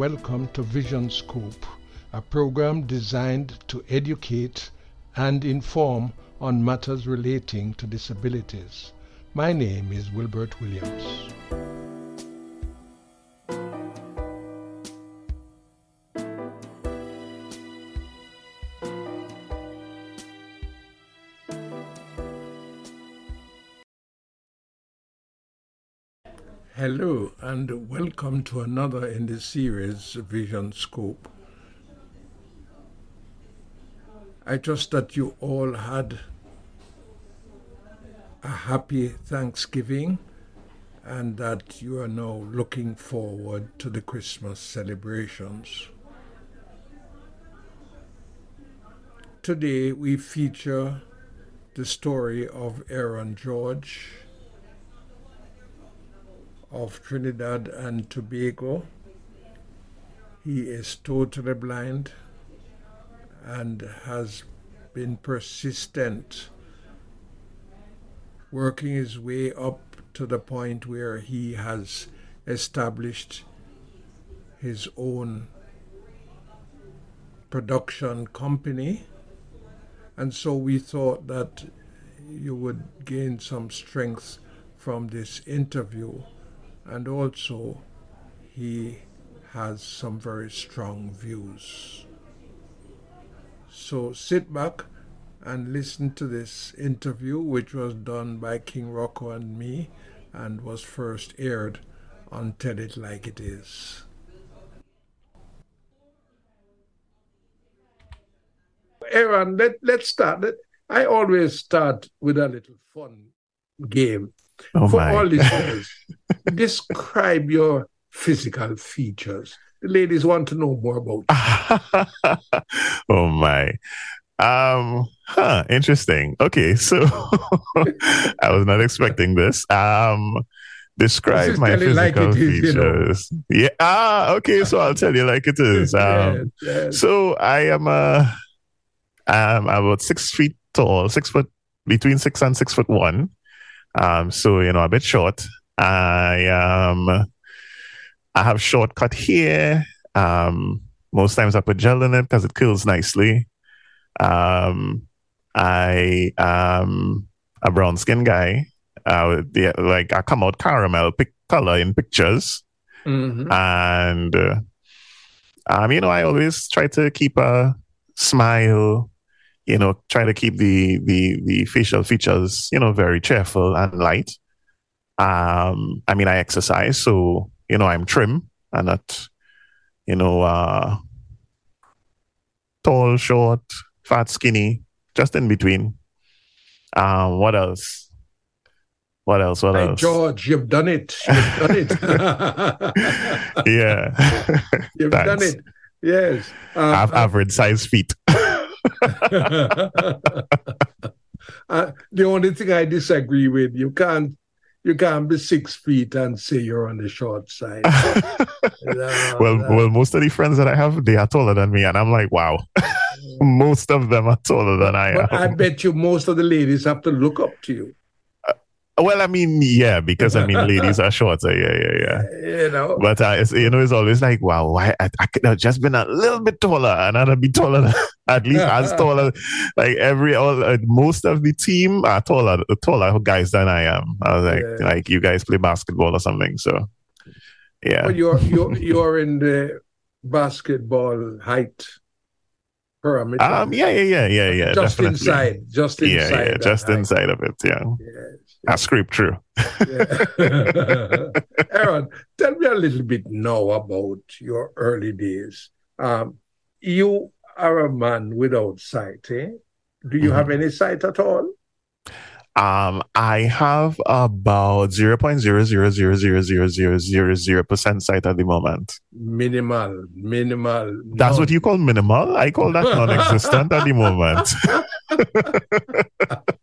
welcome to Vision Scope, a program designed to educate and inform on matters relating to disabilities. My name is Wilbert Williams. Hello and welcome to another in the series Vision Scope. I trust that you all had a happy Thanksgiving and that you are now looking forward to the Christmas celebrations. Today we feature the story of Aron George of Trinidad and Tobago. He is totally blind and has been persistent, working his way up to the point where he has established his own production company. And so we thought that you would gain some strength from this interview and also he has some very strong views. So sit back and listen to this interview, which was done by King Rocco and me and was first aired on Tell It Like It Is. Aron, let, let's start. I always start with a little fun game. Oh For my. all listeners, describe your physical features. The ladies want to know more about you. oh my. Um, huh, interesting. Okay, so I was not expecting this. Um, describe my like physical it is, you know. features. Yeah. Ah, okay, so I'll tell you like it is. Um, Yes, yes. so I am uh I'm about six feet tall, six foot between six and six foot one. Um, so you know, a bit short. I um I have shortcut here. Um, most times I put gel in it because it cools nicely. Um, I am a brown skin guy. Uh, the, like I come out caramel pic- color in pictures, Mhm. and uh, um, you know, I always try to keep a smile. You know, try to keep the the the facial features, you know, very cheerful and light. Um, I mean, I exercise, so you know, I'm trim and not, you know, uh, tall, short, fat, skinny, just in between. Um, what else? What else? What Hey, else? George, you've done it. You've done it. Yeah, you've done it. Yes. Um, I have average size feet. uh, the only thing I disagree with, you can't you can't be six feet and say you're on the short side. Well, well, most of the friends that I have, they are taller than me, and I'm like, wow. most of them are taller than I am. But I bet you most of the ladies have to look up to you. Well, I mean, yeah, because I mean, ladies are shorter. Yeah, yeah, yeah. You know. But uh, it's, you know, it's always like, wow, why I, I could have just been a little bit taller, and I'd be taller, than- at least as taller. Like every, all, uh, most of the team are taller, taller guys than I am. I was like, Yeah. like you guys play basketball or something, so yeah. But you're you're you're in the basketball height pyramid. Um, yeah, yeah, yeah, yeah, yeah. just definitely. inside, just inside. Yeah, yeah, just height. inside of it. Yeah, Yes. I scrape through. Aron, tell me a little bit now about your early days. Um, you are a man without sight. Eh? Do you mm-hmm. have any sight at all? Um, I have about 0.000000000% sight at the moment. Minimal, minimal. That's non- what you call minimal? I call that non existent at the moment.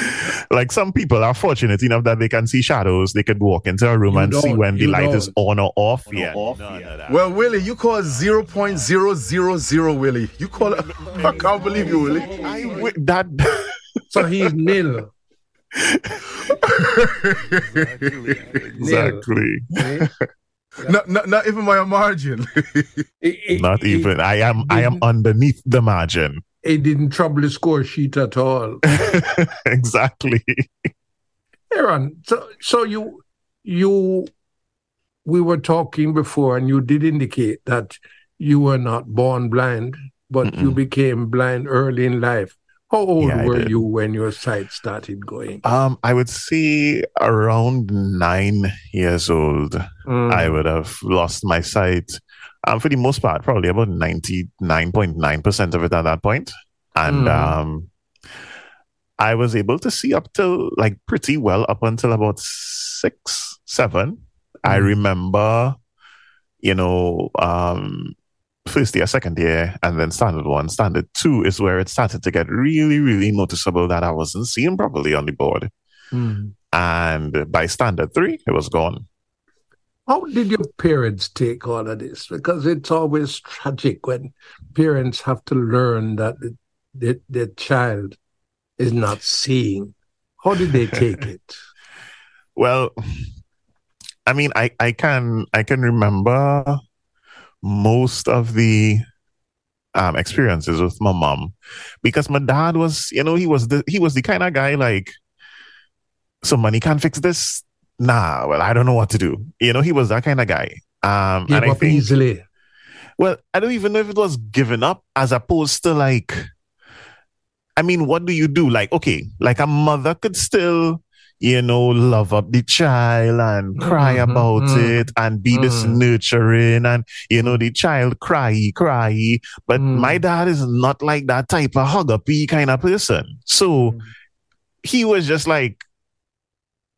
like some people are fortunate enough that they can see shadows. They could walk into a room You and see when the light is don't. on or off. On or yeah, off, none yeah. of that. Well, Willie, you call 0.000, Willie. You call it. I can't believe you, Willie. I wi- that So he's nil. exactly. Not, not, not even by a margin. It- it- Not it- even. I am. I am underneath the margin. It didn't trouble the score sheet at all. exactly. Aron, so so you you we were talking before, and you did indicate that you were not born blind, but you Mm-mm. became blind early in life. How old Yeah, were you when your sight started going? Um, I would say around nine years old, Mm. I would have lost my sight. Um, for the most part, probably about ninety nine point nine percent of it at that point, and Mhm. um, I was able to see up till like pretty well up until about six, seven. I Mhm. remember, you know, um, first year, second year, and then standard one, standard two is where it started to get really, really noticeable that I wasn't seeing properly on the board. Mm. And by standard three, it was gone. How did your parents take all of this? Because it's always tragic when parents have to learn that the, the, their child is not seeing. How did they take it? Well, I mean, I, I can I can remember most of the um, experiences with my mom because my dad was, you know, he was the he was the kind of guy like, so money can't fix this. Nah, well, I don't know what to do. You know, he was that kind of guy. Um, Give and I think easily. Well, I don't even know if it was given up as opposed to like, I mean, what do you do? Like, okay, like a mother could still, you know, love up the child and cry Mhm, about mhm, it and be this mhm. nurturing and, you know, the child cry, cry. But Mm. my dad is not like that type of hug up kind of person. So Mm. he was just like,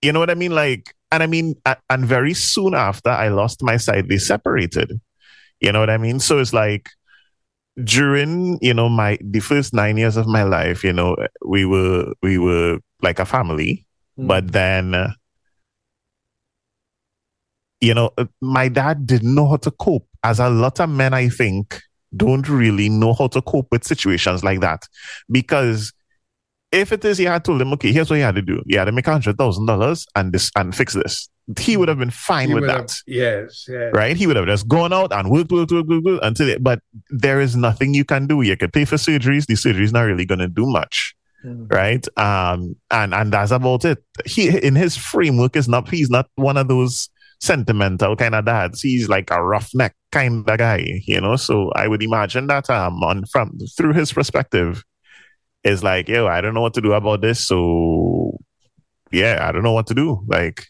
you know what I mean? Like, and I mean, and very soon after I lost my sight, they separated. You know what I mean? So it's like during, you know, my the first nine years of my life, you know, we were we were like a family, Mm. but then uh, you know, uh, my dad didn't know how to cope. As a lot of men, I think, don't really know how to cope with situations like that. Because if it is, he had told him, okay, here's what you had to do. You had to make hundred thousand dollars and this and fix this. He would have been fine He with that have- yes, yes. right? He would have just gone out and worked, worked, worked, worked, worked until it, but there is nothing you can do. You could pay for surgeries. The surgery's not really going to do much, Mm. right? Um, and, and that's about it. He, in his framework is not, he's not one of those sentimental kind of dads. He's like a roughneck kind of guy, you know? So I would imagine that, um, on from, through his perspective is like, yo, I don't know what to do about this. So yeah, I don't know what to do. Like,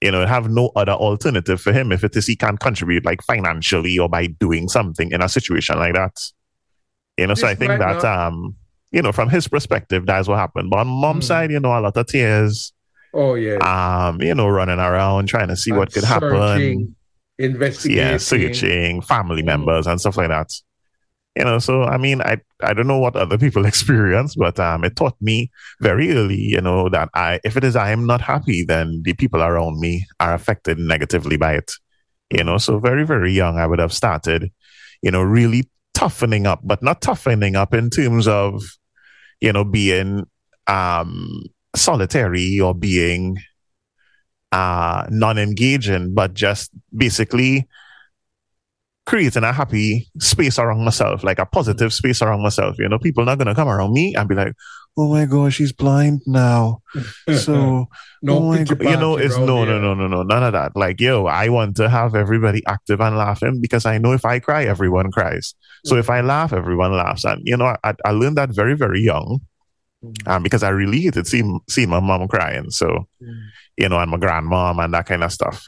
you know, have no other alternative for him if it is he can't contribute like financially or by doing something in a situation like that. You know, so I think might that not- um, you know, from his perspective, that's what happened. But on mom's Hmm. side, you know, a lot of tears, Oh, yeah. um, you know, running around trying to see what And could happen. Investigating. Yeah, searching, family Mm. members and stuff like that. You know, so I mean, I I don't know what other people experience, but um, it taught me very early, you know, that I if it is I am not happy, then the people around me are affected negatively by it. You know, so very very young, I would have started, you know, really toughening up, but not toughening up in terms of, you know, being um solitary or being uh non-engaging, but just basically creating a happy space around myself, like a positive space around myself. You know, people not gonna come around me and be like, "Oh my gosh, she's blind now." So, no oh God. you know, it's no, no, no, no, no, none of that. Like, yo, I want to have everybody active and laughing because I know if I cry, everyone cries. So if I laugh, everyone laughs, and you know, I, I learned that very, very young, um, because I really hated seeing seeing my mom crying. So, Mm. you know, and my grandmom and that kind of stuff.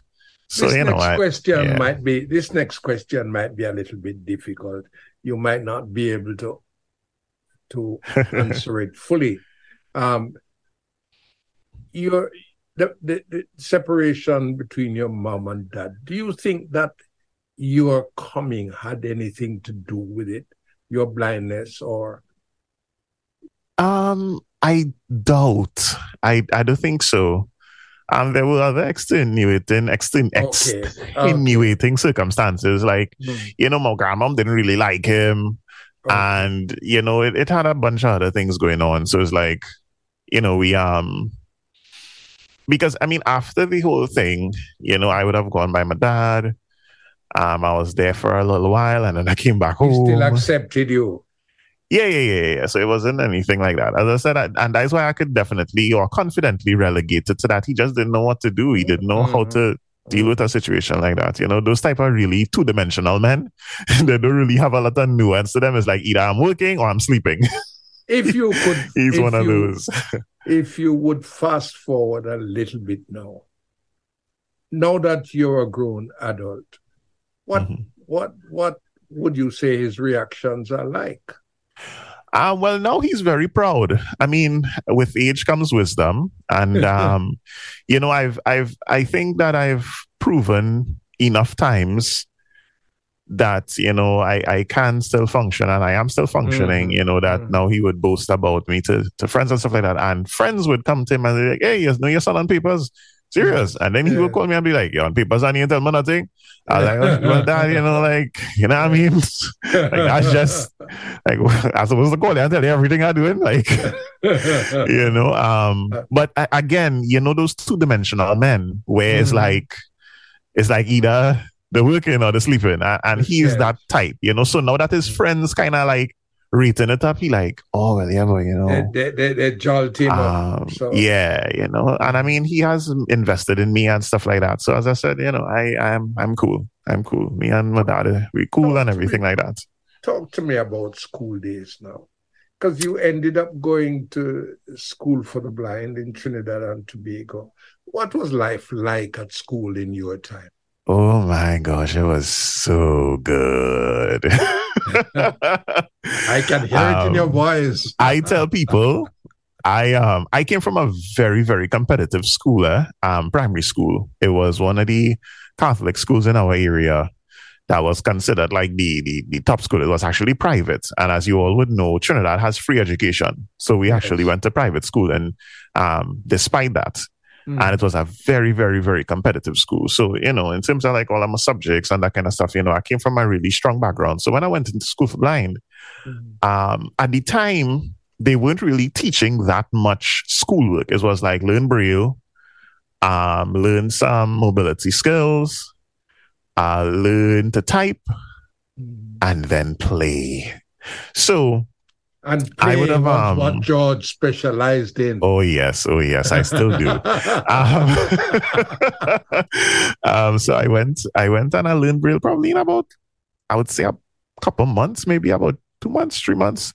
So this you know, next I, question yeah. might be this next question might be a little bit difficult. You might not be able to to answer it fully. Um, your the, the the separation between your mom and dad. Do you think that your coming had anything to do with it? Your blindness, or Um, I doubt. I I don't think so. Um, there were other extenuating, exten- okay, okay. extenuating circumstances. Like Mm, you know, my grandmom didn't really like him, okay. and you know, it, it had a bunch of other things going on. So it's like, you know, we um, because I mean, after the whole thing, you know, I would have gone by my dad. Um, I was there for a little while, and then I came back He home. still accepted you. Yeah, yeah, yeah, yeah. So it wasn't anything like that. As I said, I, and that's why I could definitely or confidently relegate it to that. He just didn't know what to do. He didn't know how Mhm. to deal with a situation like that. You know, those type are really two dimensional men, they don't really have a lot of nuance to them. It's like either I'm working or I'm sleeping. If you could, He's if one of you- those. If you would fast forward a little bit now, now that you're a grown adult, what Mhm. what what would you say his reactions are like? Uh, well, now he's very proud. I mean, with age comes wisdom, and um, you know, I've, I've, I think that I've proven enough times that you know I, I can still function, and I am still functioning. Mhm. You know that Mhm. now he would boast about me to to friends and stuff like that, and friends would come to him and be like, "Hey, you know your son on papers." Serious, and then he Yeah. would call me and be like, "You're on papers, and you tell me nothing." I was like, "Well, dad, you know, like, you know what I mean? Like, that's just like I'm supposed to call you and tell you everything I'm doing, like you know. Um, but I, again, you know, those two dimensional men where it's Mhm. like it's like either the working or the sleeping, and, and he is that type, you know. So now that his friends kind of like rating it up, he like, oh well, yeah, but you know. that, they, they, they jolt him up. Um, So yeah, you know, and I mean, he has invested in me and stuff like that. So as I said, you know, I, I'm, I'm cool. I'm cool. Me and my dad, we cool and everything like that. talk to me about school days now. Because you ended up going to school for the blind in Trinidad and Tobago. What was life like at school in your time? Oh my gosh, it was so good. I can hear it in your Um, voice. I tell people, I um I came from a very very competitive school, eh? um primary school. It was one of the Catholic schools in our area that was considered like the, the the top school. It was actually private, and as you all would know, Trinidad has free education, so we actually Yes. went to private school, and um despite that, Mm. and it was a very, very, very competitive school. So, you know, in terms of like all of my subjects and that kind of stuff, you know, I came from a really strong background. So when I went into school for blind, Mm. um, at the time, they weren't really teaching that much schoolwork. It was like learn Braille, um, learn some mobility skills, uh, learn to type, Mm. and then play. So, And I would have, um, what George specialized in. oh yes, oh yes, I still do. um, um, so I went, I went and I learned Braille probably in about, I would say a couple months, maybe about two months, three months.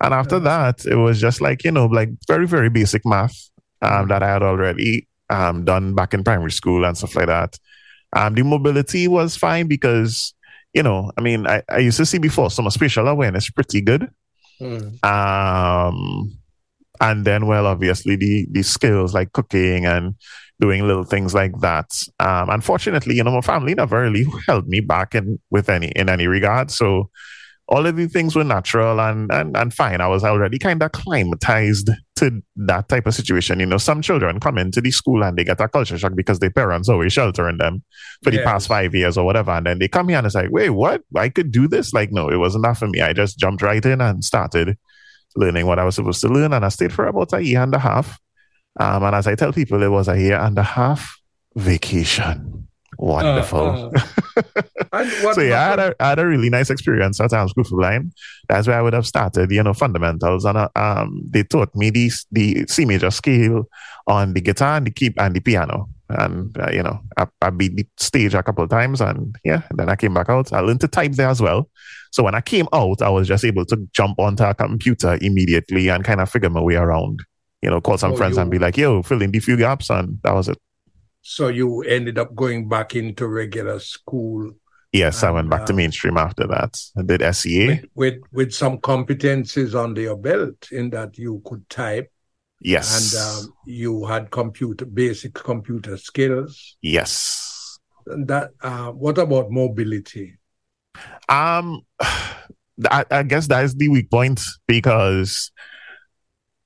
And after that, it was just like, you know, like very, very basic math um, that I had already um, done back in primary school and stuff like that. Um, the mobility was fine because, you know, I mean, I, I used to see before some spatial awareness pretty good. Mm. Um, and then, well, obviously the the skills like cooking and doing little things like that. Um, unfortunately, you know, my family never really held me back in with any in any regard. So all of these things were natural and and, and fine. I was already kind of climatized to that type of situation. You know, some children come into the school and they get a culture shock because their parents always sheltering them for the past five years or whatever. And then they come here and it's like, wait, what? I could do this? Like, no, it wasn't that for me. I just jumped right in and started learning what I was supposed to learn. And I stayed for about a year and a half. Um, and as I tell people, it was a year and a half vacation. Wonderful. Uh, uh. So yeah, I had, a, I had a really nice experience at Times School for Blind. That's where I would have started, you know, fundamentals. And uh, um, they taught me the the C major scale on the guitar and the key and the piano. And uh, you know, I, I beat the stage a couple of times, and yeah, and then I came back out. I learned to type there as well. So when I came out, I was just able to jump onto a computer immediately and kind of figure my way around. You know, call some Oh, friends you- and be like, "Yo, fill in the few gaps," and that was it. So you ended up going back into regular school Yes, I went back to uh, mainstream after that. I did SEA. with, with with some competencies under your belt in that you could type Yes. and um, you had computer basic computer skills. yes. And that uh, what about mobility? Um, I, I guess that is the weak point because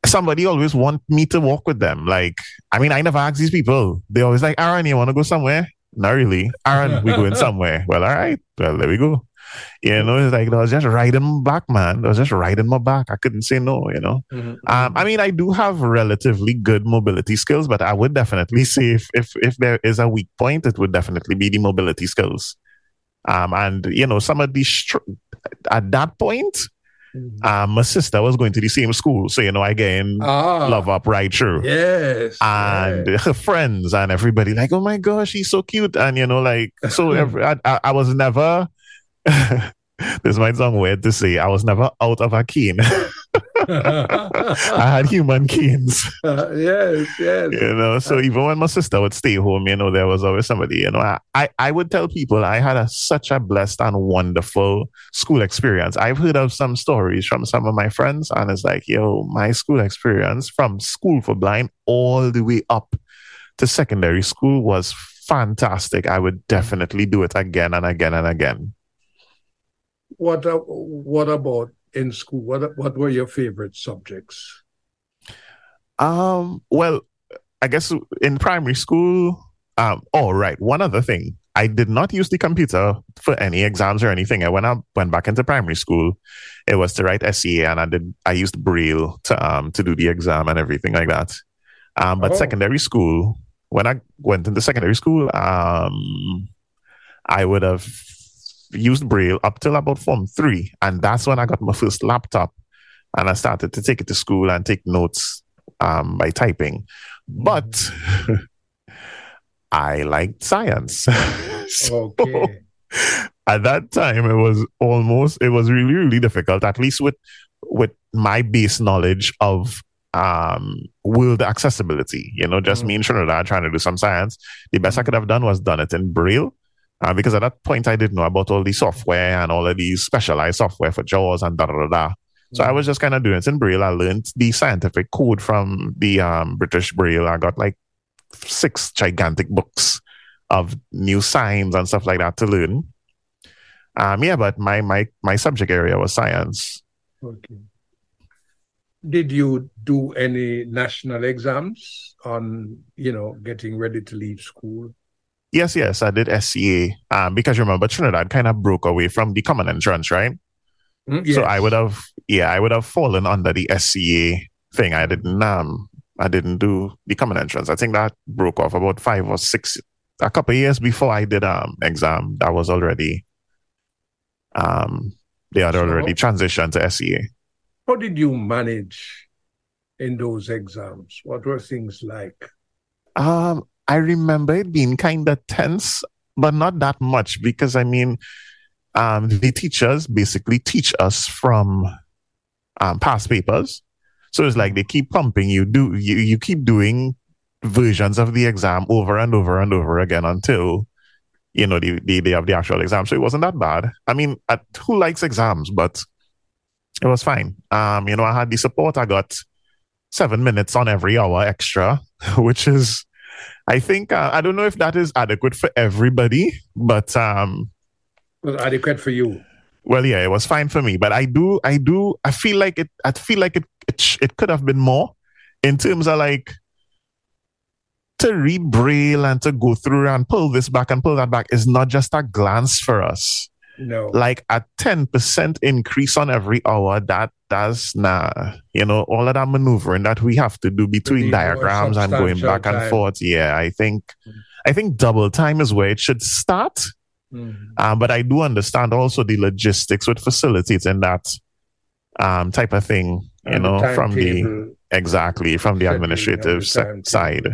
somebody always want me to walk with them. Like, I mean, I never ask these people. They always like, Aron, you want to go somewhere? Not really. Aron, we going somewhere. Well, all right. Well, there we go. You know, it's like, I was just riding my back, man. I was just riding my back. I couldn't say no, you know. Um, I mean, I do have relatively good mobility skills, but I would definitely say if, if if there is a weak point, it would definitely be the mobility skills. Um, and you know, some of these str- at that point, Um, my sister was going to the same school, so you know, again, Ah, love up right through. Yes. And yes. her friends and everybody like, oh my gosh, she's so cute, and you know, like, so every, I, I, I was never. this might sound weird to say. I was never out of a cane. I had human canes. Uh, yes, yes. you know so uh, even when my sister would stay home you know there was always somebody you know i i, I would tell people i had a, such a blessed and wonderful school experience i've heard of some stories from some of my friends and it's like yo my school experience from school for blind all the way up to secondary school was fantastic i would definitely do it again and again and again What a- what about in school? What what were your favorite subjects? Um, well, I guess in primary school, um, oh right, one other thing. I did not use the computer for any exams or anything. And when I went back into primary school, it was to write SEA and I did I used Braille to um to do the exam and everything like that. Um, but Oh. secondary school, when I went into secondary school, um I would have used Braille up till about form three. And that's when I got my first laptop and I started to take it to school and take notes um, by typing. But I liked science. So Okay. at that time, it was almost, it was really, really difficult, at least with, with my base knowledge of um, world accessibility. You know, just Mm. me in Trinidad trying to do some science. The best I could have done was done it in Braille. Uh, because at that point, I didn't know about all the software and all of these specialized software for JAWS and da da da da. So I was just kind of doing it in Braille. I learned the scientific code from the um, British Braille. I got like six gigantic books of new signs and stuff like that to learn. Um, yeah, but my my my subject area was science. Okay. Did you do any national exams on, you know, getting ready to leave school? Yes, yes, I did SEA. Um, because remember Trinidad kind of broke away from the common entrance, right? Mm, So. I would have, yeah, I would have fallen under the SEA thing. I didn't, um, I didn't do the common entrance. I think that broke off about five or six, a couple of years before I did um exam. That was already, um, they had So- already transitioned to SEA. How did you manage in those exams? What were things like? Um, I remember it being kind of tense, but not that much because I mean, um, the teachers basically teach us from um, past papers. So it's like they keep pumping you. Do you you keep doing versions of the exam over and over and over again until you know the the day of the actual exam. So it wasn't that bad. I mean, at, who likes exams? But it was fine. Um, you know, I had the support. I got seven minutes on every hour extra, which is I think uh, I don't know if that is adequate for everybody, but um, Was adequate for you? well, yeah, it was fine for me. But I do, I do, I feel like it. I feel like it. It, sh- it could have been more in terms of like to read braille and to go through and pull this back and pull that back is not just a glance for us. No. Like a ten percent increase on every hour. That does nah. You know all of that maneuvering that we have to do between diagrams and going back and forth. Yeah, I think. I think double time is where it should start. Mhm. Um, but I do understand also the logistics with facilitating that um, type of thing, you And the know, from the exactly from the administrative the side,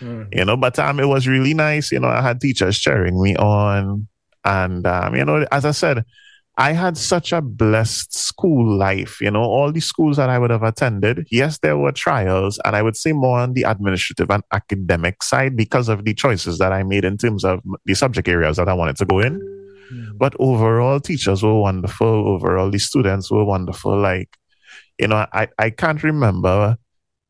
Mhm. you know. But um, it was really nice, you know. I had teachers cheering me on, and um, you know, as I said, I had such a blessed school life, you know. All the schools that I would have attended, yes, there were trials, and I would say more on the administrative and academic side because of the choices that I made in terms of the subject areas that I wanted to go in. Mhm. But overall, teachers were wonderful. Overall, the students were wonderful. Like, you know, I, I can't remember,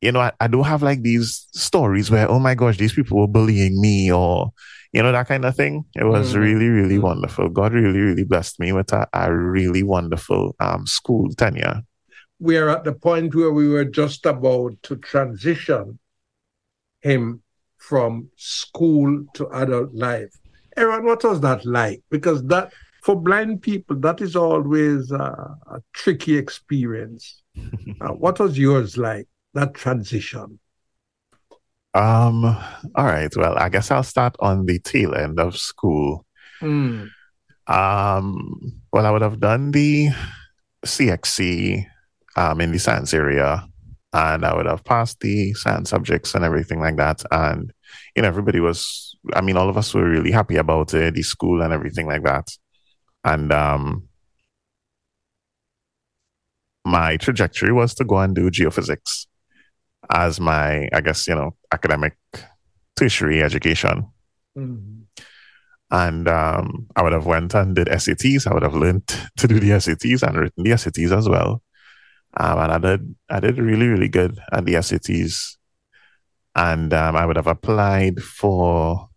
you know, I, I don't have like these stories where, oh my gosh, these people were bullying me or, you know, that kind of thing. It was Mm. really, really Mm. wonderful. God really, really blessed me with a, a really wonderful um, school tenure. we are at the point where we were just about to transition him from school to adult life. Aron, what was that like? Because that, for blind people, that is always uh, a tricky experience. Uh, what was yours like, that transition? Um, all right. Well, I guess I'll start on the tail end of school. Mm. Um, well, I would have done the CXC um, in the science area, and I would have passed the science subjects and everything like that. And you know, everybody was, I mean, all of us were really happy about it, the school and everything like that. And um, my trajectory was to go and do geophysics as my, I guess, you know, academic tertiary education. Mm-hmm. And um, I would have went and did SATs. I would have learned to do the SATs and written the SATs as well. Um, and I did, I did really, really good at the SATs. And um, I would have applied for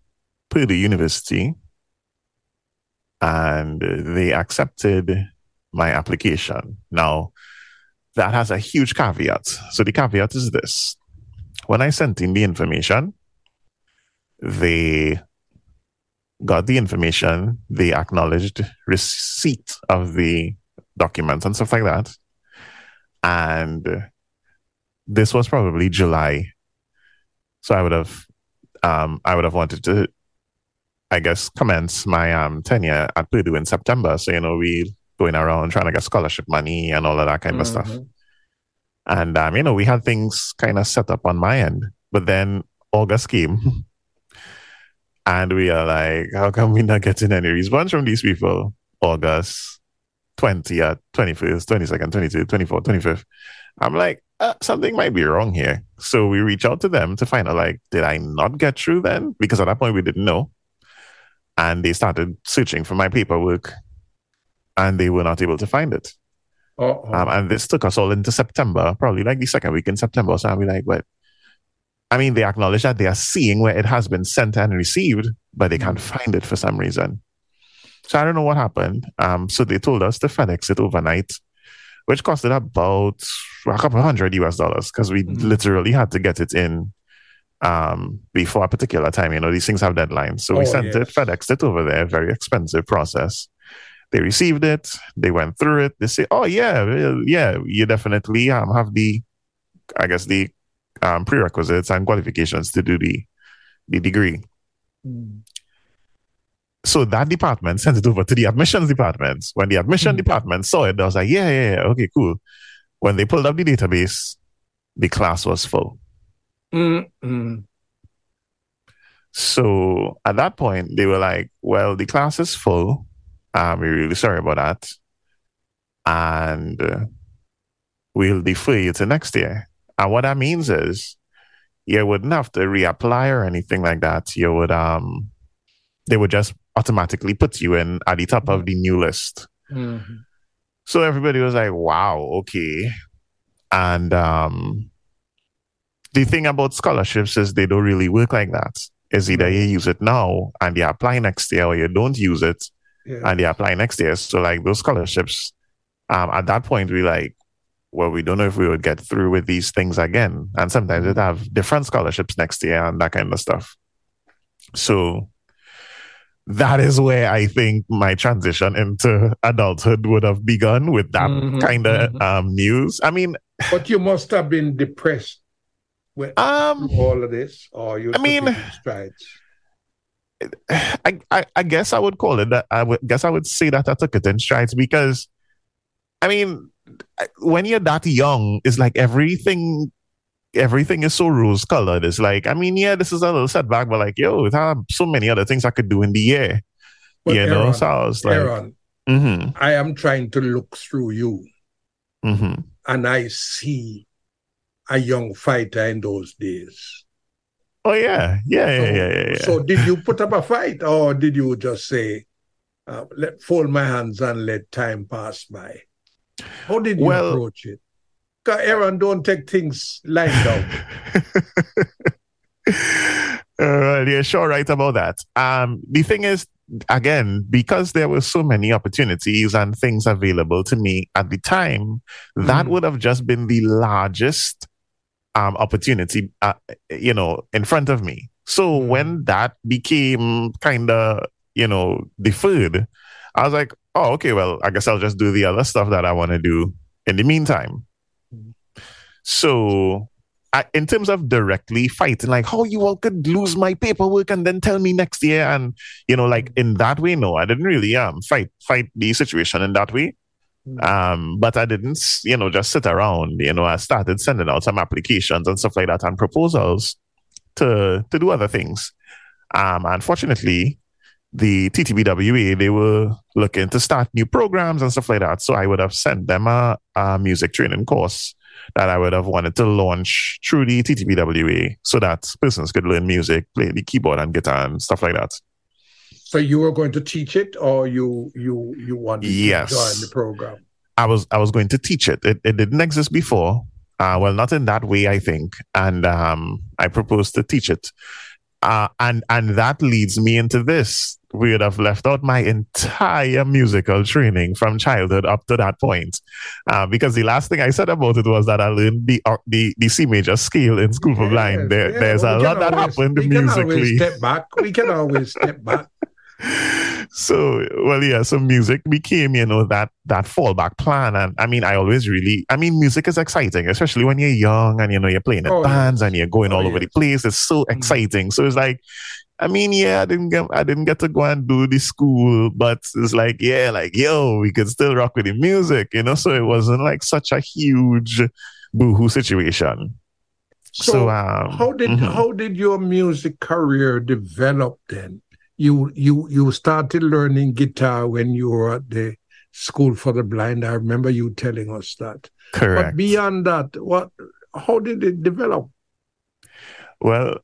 Purdue University, and they accepted my application. Now, that has a huge caveat. So the caveat is this: when I sent in the information, they got the information, they acknowledged receipt of the documents and stuff like that. And this was probably July. So I would have um, I would have wanted to I guess commence my um, tenure at Purdue in September. So, you know, we going around trying to get scholarship money and all of that kind mm-hmm. of stuff. And um, you know, we had things kind of set up on my end. But then August came And we are like, how come we're not getting any response from these people? August 20th, 21st, 22nd, 23rd, 24th, 25th. I'm like, uh, something might be wrong here. So we reach out to them to find out, like, did I not get through then? Because at that point we didn't know. And they started searching for my paperwork and they were not able to find it. Um, and this took us all into September, probably like the second week in September. So I'll be like, what? I mean, they acknowledge that they are seeing where it has been sent and received, but they can't find it for some reason. So I don't know what happened. Um, so they told us to FedEx it overnight, which costed about a couple hundred US dollars because we mm-hmm. literally had to get it in um, before a particular time. You know, these things have deadlines. So oh, we sent yes. it, FedExed it over there, very expensive process. They received it, they went through it. They say, "Oh yeah, yeah, you definitely um, have the, I guess the um, prerequisites and qualifications to do the the degree. Mm. So that department sent it over to the admissions department. When the admission mm. department saw it, they was like, yeah, yeah, yeah, okay, cool. When they pulled up the database, the class was full. Mm-mm. So at that point, they were like, well, the class is full. Um, we're really sorry about that. And uh, we'll defer you to next year. And what that means is you wouldn't have to reapply or anything like that. You would um they would just automatically put you in at the top of the new list. Mm-hmm. So everybody was like, wow, okay. And um the thing about scholarships is they don't really work like that. Is either you use it now and you apply next year or you don't use it yeah. and you apply next year. So like those scholarships, um, at that point we like, well, we don't know if we would get through with these things again. And sometimes they'd have different scholarships next year and that kind of stuff. So that is where I think my transition into adulthood would have begun with that mm-hmm, kind of mm-hmm. um, news. I mean, but you must have been depressed with um, all of this, or you. I mean, strides. I, I, I guess I would call it that. I would guess I would say that I took it in strides because, I mean, when you're that young, it's like everything everything is so rose colored. It's like, I mean, yeah, this is a little setback, but like, yo, there are so many other things I could do in the year. But you Aron, know, so I was like, Aron, mm-hmm. I am trying to look through you, mm-hmm. and I see a young fighter in those days. Oh yeah, yeah, so, yeah, yeah, yeah, So did you put up a fight, or did you just say, uh, "Let fold my hands and let time pass by"? How did you well, approach it? Because Aron don't take things lying down. uh, you're sure right about that. Um, the thing is, again, because there were so many opportunities and things available to me at the time, mm. that would have just been the largest um, opportunity, uh, you know, in front of me. So mm. when that became kind of, you know, deferred, I was like, oh, okay, well, I guess I'll just do the other stuff that I want to do in the meantime. So I, in terms of directly fighting, like how you all could lose my paperwork and then tell me next year, and you know, like in that way, no, I didn't really um fight fight the situation in that way. Mm. Um, but I didn't, you know, just sit around. You know, I started sending out some applications and stuff like that and proposals to to do other things. Um, unfortunately, the TTBWA they were looking to start new programs and stuff like that. So I would have sent them a, a music training course that I would have wanted to launch through the TTBWA so that persons could learn music, play the keyboard and guitar and stuff like that. So you were going to teach it, or you you you wanted yes. to join the program? I was I was going to teach it. It, it didn't exist before. Uh, well, not in that way, I think. And um, I proposed to teach it. Uh, and and that leads me into this. We would have left out my entire musical training from childhood up to that point, uh, because the last thing I said about it was that I learned the uh, the, the C major scale in School for Blind. There, yeah, there's well, a lot that happened we musically. Can always step back. We can always step back so well yeah so music became you know that that fallback plan. And i mean i always really i mean music is exciting especially when you're young and you know you're playing in oh, bands yes. and you're going oh, all over the place. It's so mm-hmm. exciting. So it's like i mean yeah i didn't get i didn't get to go and do the school but it's like yeah like yo we could still rock with the music you know? So it wasn't like such a huge boohoo situation. So, so um, how did mm-hmm. how did your music career develop then you you you started learning guitar when you were at the school for the blind. I remember you telling us that. Correct. But beyond that, what how did it develop? Well,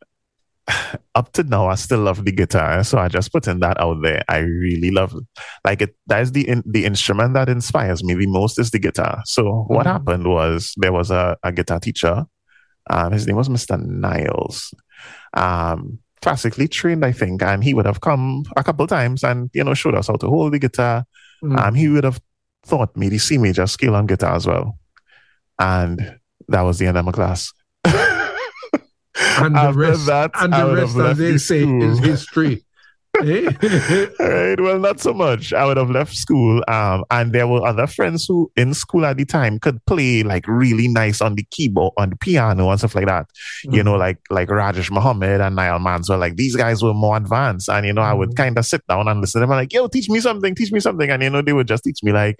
up to now, I still love the guitar, so I just putting that out there. I really love, it. like it. That is the in, the instrument that inspires me the most is the guitar. So mm-hmm. what happened was there was a, a guitar teacher. Um, his name was Mr. Niles. Um, classically trained, I think, and he would have come a couple times and you know showed us how to hold the guitar. Mm. Um, he would have taught me the C major scale on guitar as well, and that was the end of my class. and the rest, that, and the rest, as they say, is history. Right. Well, not so much. I would have left school. Um, and there were other friends who in school at the time could play like really nice on the keyboard, on the piano and stuff like that. Mm-hmm. You know, like like Rajesh Muhammad and Niall Mansell. Like these guys were more advanced. And you know. I would mm-hmm. kind of sit down and listen to them. I'm like, yo, teach me something, teach me something. And you know, they would just teach me like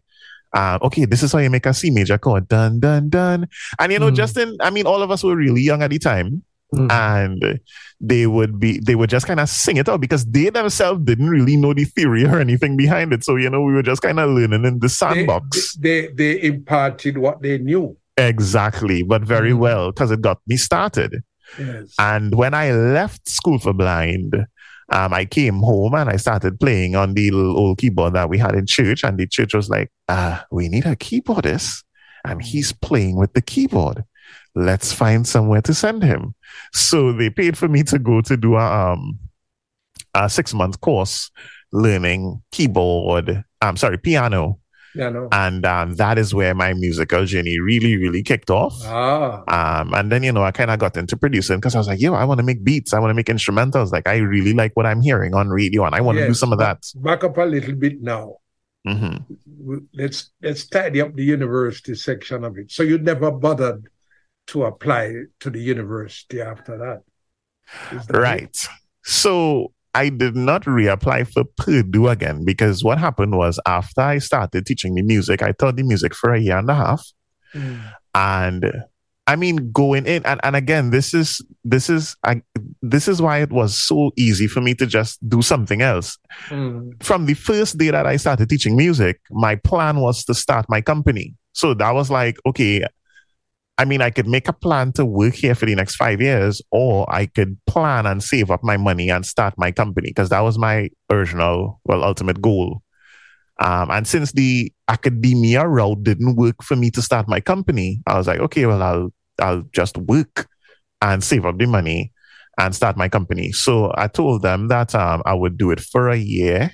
um, okay, this is how you make a C major chord, dun dun dun. And you know, mm. Justin, I mean, all of us were really young at the time, mm. and they would be they would just kind of sing it out because they themselves didn't really know the theory or anything behind it. So you know, we were just kind of learning in the sandbox. They, they, they imparted what they knew exactly, but very mm. well because it got me started. Yes. And when I left school for blind, um, I came home and I started playing on the old keyboard that we had in church, and the church was like, "Ah, we need a keyboardist, and he's playing with the keyboard." Let's find somewhere to send him. So they paid for me to go to do a, um, a six month course learning keyboard, I'm sorry, piano. Piano. And um, that is where my musical journey really, really kicked off. Ah. Um, and then, you know, I kind of got into producing because I was like, yo, I want to make beats. I want to make instrumentals. Like, I really like what I'm hearing on radio and I want to yes, do some of that. Back up a little bit now. Mm-hmm. Let's let's tidy up the university section of it. So you never bothered to apply to the university after that. that right. It? So I did not reapply for Purdue again because what happened was after I started teaching the music, I taught the music for a year and a half. Mm. And I mean, going in and, and again, this is this is I, this is why it was so easy for me to just do something else. Mm. From the first day that I started teaching music, my plan was to start my company. So that was like, okay, I mean, I could make a plan to work here for the next five years, or I could plan and save up my money and start my company because that was my original, well, ultimate goal. Um, and since the academia route didn't work for me to start my company, I was like, okay, well, I'll I'll just work and save up the money and start my company. So I told them that um, I would do it for a year,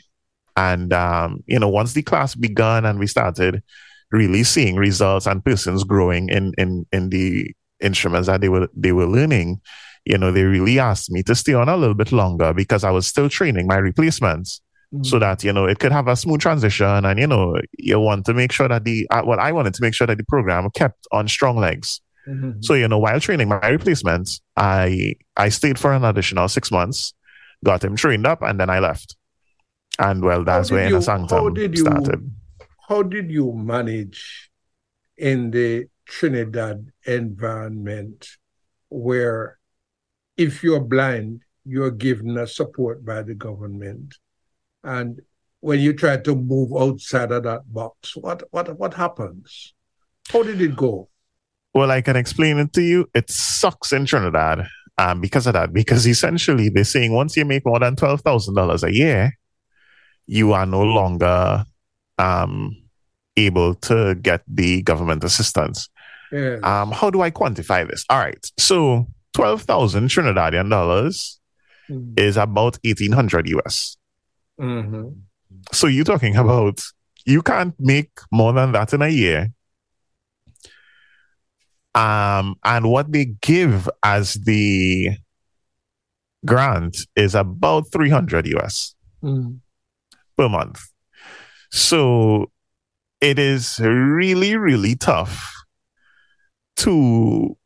and um, you know, once the class began and we started really seeing results and persons growing in in in the instruments that they were they were learning you know they really asked me to stay on a little bit longer because i was still training my replacements mm-hmm. so that you know it could have a smooth transition and you know you want to make sure that the uh, well i wanted to make sure that the program kept on strong legs Mm-hmm. So, you know, while training my replacements I I stayed for an additional six months, got him trained up, and then I left. And well, that's where Inner Sanctum started. How did you manage in the Trinidad environment where if you're blind, you're given a support by the government. And when you try to move outside of that box, what what what happens? How did it go? Well, I can explain it to you. It sucks in Trinidad um, because of that. Because essentially, they're saying once you make more than twelve thousand dollars a year, you are no longer um, able to get the government assistance. Yes. Um, how do I quantify this? All right, so twelve thousand Trinidadian dollars mm-hmm. is about eighteen hundred US. Mm-hmm. So you're talking about you can't make more than that in a year um, and what they give as the grant is about 300 US mm. per month. So it is really, really tough to,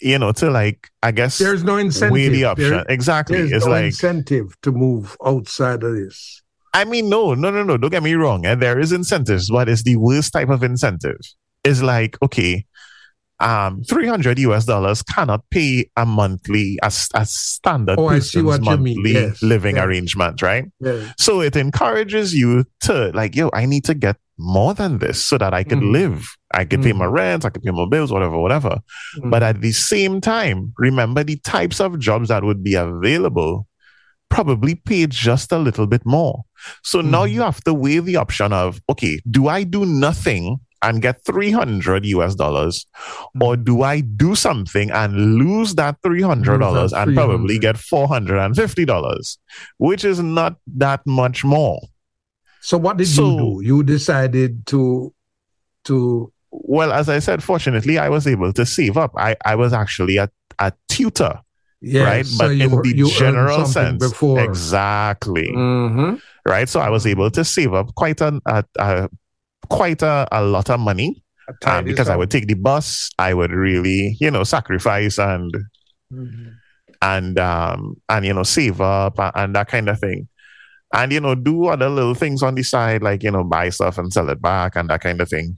you know, to like, I guess there's no incentive. Weigh the option. There, exactly. There's it's no like incentive to move outside of this. I mean, no, no, no, no. Don't get me wrong. Eh? There is incentives, but it's the worst type of incentive it's like, okay, um, 300 US dollars cannot pay a monthly, a, a standard oh, person's monthly yes, living arrangement, right? So it encourages you to like, yo, I need to get more than this so that I can mm. live. I can mm. pay my rent, I can pay my bills, whatever, whatever. Mm. But at the same time, remember the types of jobs that would be available probably pay just a little bit more. So now you have to weigh the option of, okay, do I do nothing and get 300 US dollars? Or do I do something and lose that $300 and probably get $450, which is not that much more? So what did so, you do? You decided to to well, as I said, fortunately, I was able to save up. I, I was actually a, a tutor, yes, right? So but in were, the general sense, before. exactly, mm-hmm. right? So I was able to save up quite a, a, a quite a, a lot of money um, because I would take the bus. I would really, you know, sacrifice and mm-hmm. and um and you know save up and, and, that kind of thing, and you know do other little things on the side like you know buy stuff and sell it back and that kind of thing.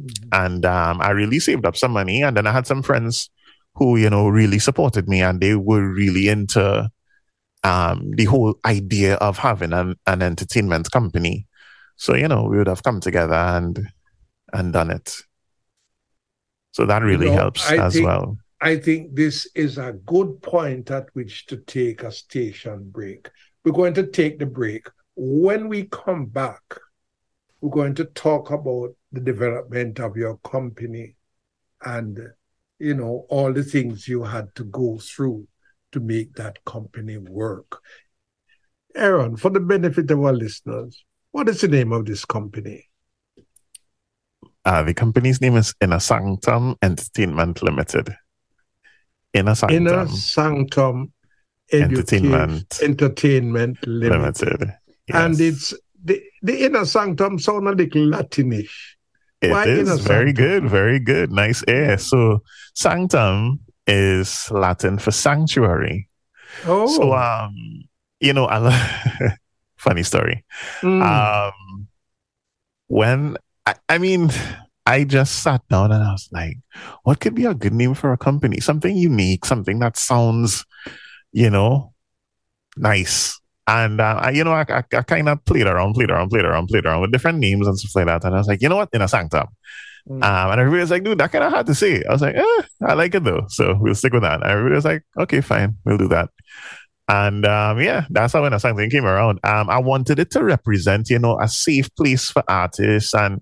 Mm-hmm. And um, I really saved up some money, and then I had some friends who you know really supported me, and they were really into um, the whole idea of having an, an entertainment company so, you know, we would have come together and and done it. So that really you know, helps I as think, well. I think this is a good point at which to take a station break. We're going to take the break. When we come back, we're going to talk about the development of your company and you know all the things you had to go through to make that company work. Aron, for the benefit of our listeners, what is the name of this company? Uh, the company's name is Inner Sanctum Entertainment Limited. Inner Sanctum. Inner Sanctum Entertainment, Entertainment Limited. Limited. Yes. And it's the, the Inner Sanctum sound a little Latinish. It Why is very good, very good. Nice air. So sanctum is Latin for sanctuary. Oh. So um, you know, I funny story. Mm. Um, when I, I mean, I just sat down and I was like, what could be a good name for a company? Something unique, something that sounds, you know, nice. And, uh, I, you know, I, I, I kind of played around, played around, played around, played around with different names and stuff like that. And I was like, you know what? Inner Sanctum. Mm. Um, and everybody was like, dude, that kind of hard to say. I was like, eh, I like it though. So we'll stick with that. And everybody was like, okay, fine, we'll do that. And um, yeah, that's how when the song came around. Um, I wanted it to represent, you know, a safe place for artists and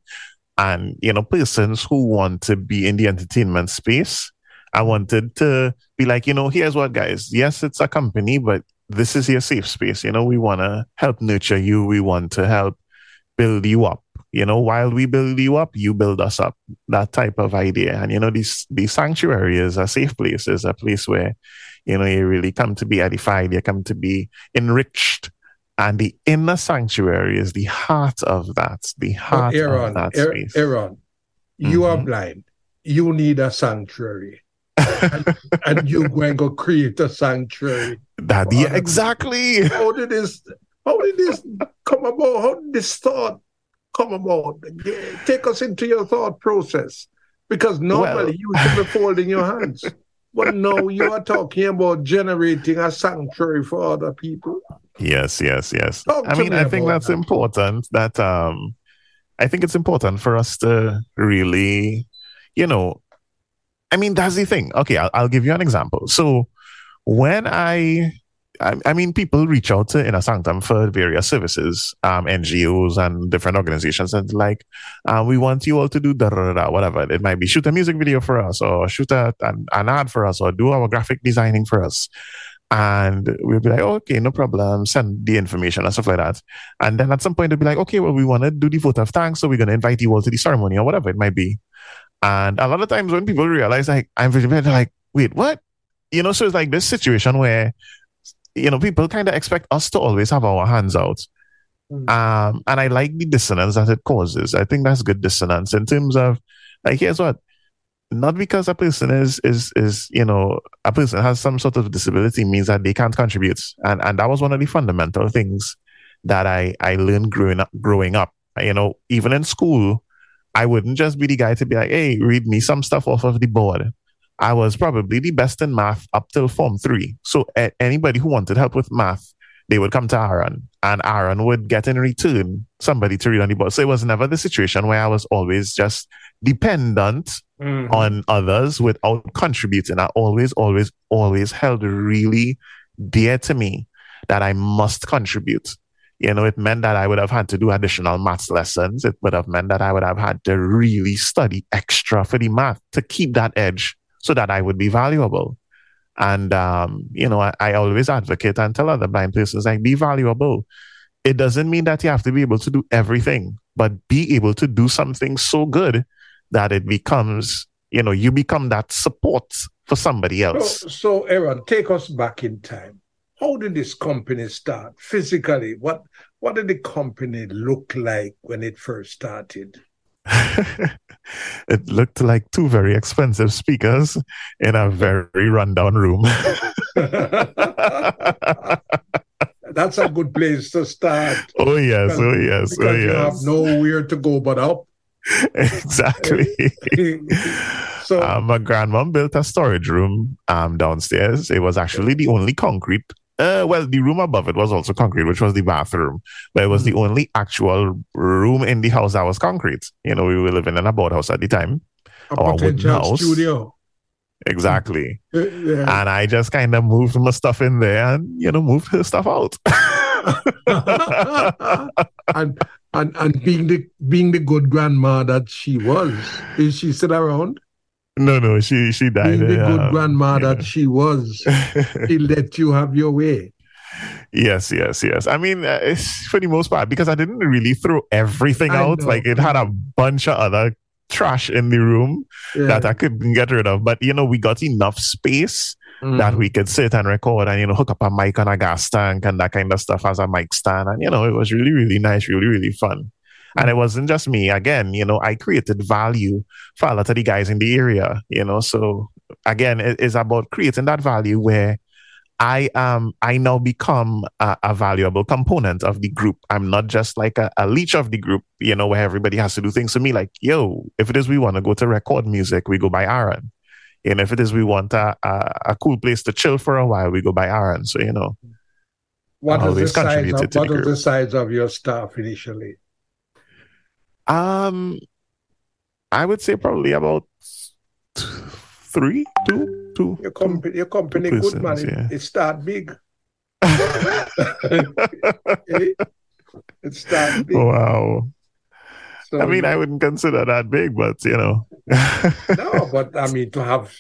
and you know persons who want to be in the entertainment space. I wanted to be like, you know, here's what, guys. Yes, it's a company, but this is your safe space. You know, we want to help nurture you. We want to help build you up. You know, while we build you up, you build us up. That type of idea. And you know, these these sanctuary is a safe place. Is a place where you know, you really come to be edified, you come to be enriched. And the inner sanctuary is the heart of that, the heart Aron, of that Aron, space. Aron, You are Mhm. blind. You need a sanctuary. and, and you're going to create a sanctuary. That Wow. yeah, exactly. How did this how did this come about? How did this thought come about? Take us into your thought process. Because normally you should be folding your hands. But now you are talking about generating a sanctuary for other people. Yes, yes, yes. Talk I mean, me I think that's that. important. That um, I think it's important for us to really, you know, I mean, that's the thing. Okay, I'll, I'll give you an example. So when I, I, I mean, people reach out to Inner Sanctum for various services, um, NGOs and different organizations, and like, uh, we want you all to do da da da, whatever. It might be shoot a music video for us, or shoot a, an, an ad for us, or do our graphic designing for us. And we'll be like, oh, okay, no problem. Send the information and stuff like that. And then at some point, they'll be like, okay, well, we want to do the vote of thanks, so we're going to invite you all to the ceremony or whatever it might be. And a lot of times when people realize, like, I'm they're like, wait, what? You know, so it's like this situation where, you know, people kind of expect us to always have our hands out. Mm. Um, and I like the dissonance that it causes. I think that's good dissonance in terms of, like, here's what not because a person is is is you know a person has some sort of disability means that they can't contribute and and that was one of the fundamental things that i i learned growing up growing up you know even in school i wouldn't just be the guy to be like hey read me some stuff off of the board i was probably the best in math up till form 3 so a- anybody who wanted help with math they would come to Aron and Aron would get in return somebody to read on the board. So it was never the situation where I was always just dependent Mhm. on others without contributing. I always, always, always held really dear to me that I must contribute. You know, it meant that I would have had to do additional maths lessons. It would have meant that I would have had to really study extra for the math to keep that edge so that I would be valuable. And, um, you know, I, I always advocate and tell other blind persons, like, be valuable. It doesn't mean that you have to be able to do everything, but be able to do something so good that it becomes, you know, you become that support for somebody else. So, so Aron, take us back in time. How did this company start physically? What what did the company look like when it first started? it looked like two very expensive speakers in a very rundown room. That's a good place to start. oh yes, oh yes, oh Because you have nowhere to go but up. exactly. So um, my grandmom built a storage room um, downstairs. It was actually the only concrete. Uh, well, the room above it was also concrete, which was the bathroom, but it was the only actual room in the house that was concrete. You know, we were living in a board house at the time. a wooden potential house. studio. Exactly. Uh, yeah. And I just kind of moved my stuff in there and, you know, moved her stuff out. and and and being the being the good grandma that she was, is she still around? No, no, she she died. Being the good um, grandma yeah. that she was, he let you have your way. yes, yes, yes. I mean, uh, it's for the most part because I didn't really throw everything I out. know. Like it had a bunch of other trash in the room Yeah. that I couldn't get rid of. But you know, we got enough space Mhm. that we could sit and record and you know hook up a mic on a gas tank and that kind of stuff as a mic stand. And you know, it was really, really nice, really, really fun. And it wasn't just me. Again, you know, I created value for a lot of the guys in the area, you know. So again, it is about creating that value where I um I now become a, a valuable component of the group. I'm not just like a, a leech of the group, you know, where everybody has to do things for me. Like, yo, if it is we want to go to record music, we go by Aron. And if it is we want a, a, a cool place to chill for a while, we go by Aron. So, you know, What is the size of to what is the size of your staff initially? Um I would say probably about three, two, two. Your company, your company, two good man. It, yeah. it start big. eh? It start big. wow. So I mean, I wouldn't consider that big, but you know. no, but I mean to have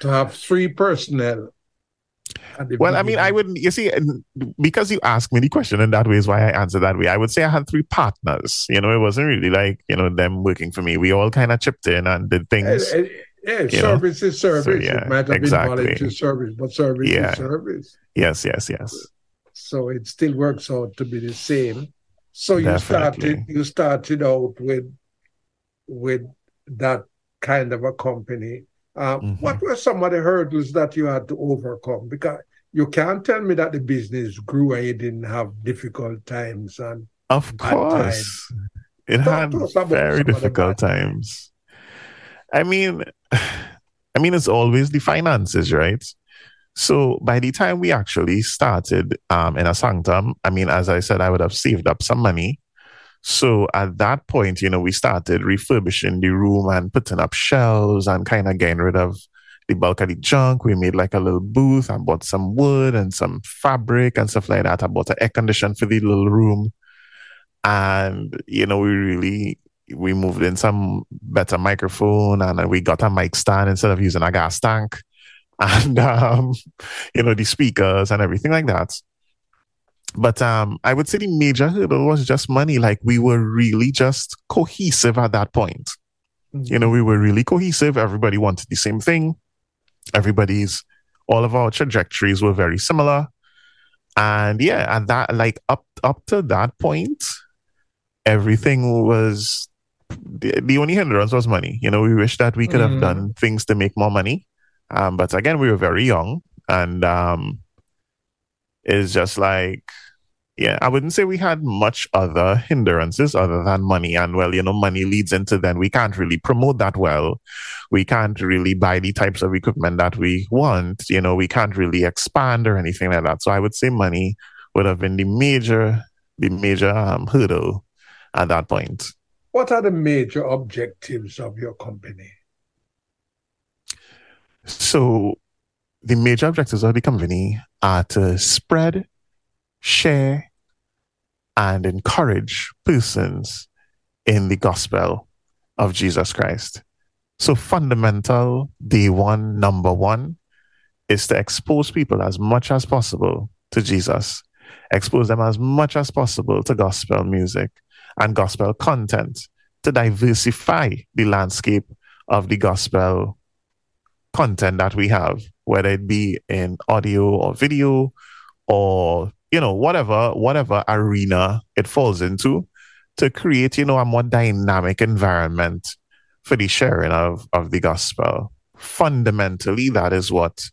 to have three personnel. Well, I mean, I wouldn't. You see, because you asked me the question in that way is why I answered that way. I would say I had three partners. You know, it wasn't really like you know them working for me. We all kind of chipped in and did things. Eh, eh, yeah, you know. service is service. yeah, it might have exactly. been voluntary service, but service Yeah. is service. Yes, yes, yes. So it still works out to be the same. So you Definitely. started you started out with with that kind of a company. Uh, mm-hmm. What were some of the hurdles that you had to overcome? Because you can't tell me that the business grew and you didn't have difficult times and of course times. it had very difficult times. I mean, I mean, it's always the finances, right? So by the time we actually started um, Inner Sanctum, I mean, as I said, I would have saved up some money. So at that point, you know, we started refurbishing the room and putting up shelves and kind of getting rid of the bulk of the junk. We made like a little booth and bought some wood and some fabric and stuff like that. I bought an air condition for the little room. And, you know, we really we moved in some better microphone and we got a mic stand instead of using a gas tank and um, you know the speakers and everything like that. But um, I would say the major hurdle was just money. Like we were really just cohesive at that point. Mm-hmm. You know, we were really cohesive. Everybody wanted the same thing. Everybody's all of our trajectories were very similar. And yeah, and that like up up to that point, everything was the, the only hindrance was money. You know, we wish that we could mm-hmm. have done things to make more money. Um, but again, we were very young, and um, it's just like, yeah, I wouldn't say we had much other hindrances other than money. And well, you know, money leads into then we can't really promote that well. We can't really buy the types of equipment that we want. You know, we can't really expand or anything like that. So I would say money would have been the major, the major um, hurdle at that point. What are the major objectives of your company? So the major objectives of the company are to spread, share, and encourage persons in the gospel of Jesus Christ. So fundamental, day one, number one, is to expose people as much as possible to Jesus, expose them as much as possible to gospel music and gospel content, to diversify the landscape of the gospel content that we have, whether it be in audio or video or, you know, whatever, whatever arena it falls into to create, you know, a more dynamic environment for the sharing of, of the gospel. Fundamentally, that is what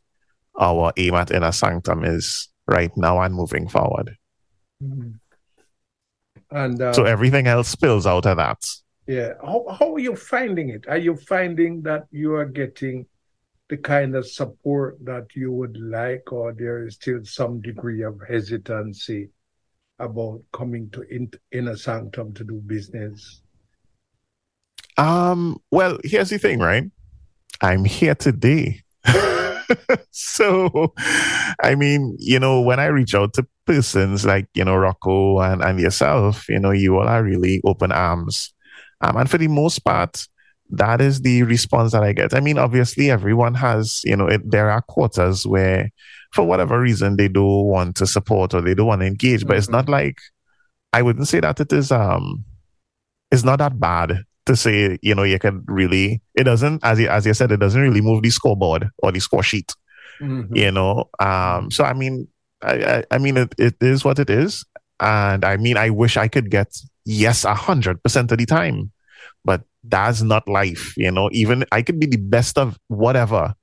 our aim at Inner Sanctum is right now and moving forward. Mm-hmm. And uh, so everything else spills out of that. Yeah. How, how are you finding it? Are you finding that you are getting the kind of support that you would like, or there is still some degree of hesitancy about coming to in, inner sanctum to do business? Um, well, here's the thing, right? I'm here today. so, I mean, you know, when I reach out to persons like, you know, Rocco and, and yourself, you know, you all are really open arms. Um, and for the most part, that is the response that I get. I mean, obviously, everyone has, you know, it, there are quarters where, for whatever reason, they don't want to support or they don't want to engage. Mm-hmm. But it's not mm-hmm. like I wouldn't say that it is. Um, it's not that bad to say, you know, you can really. It doesn't, as you, as you said, it doesn't really move the scoreboard or the score sheet. Mm-hmm. You know, um. So I mean, I, I, I mean, it, it is what it is, and I mean, I wish I could get yes a hundred percent of the time, that's not life. You know, even I could be the best of whatever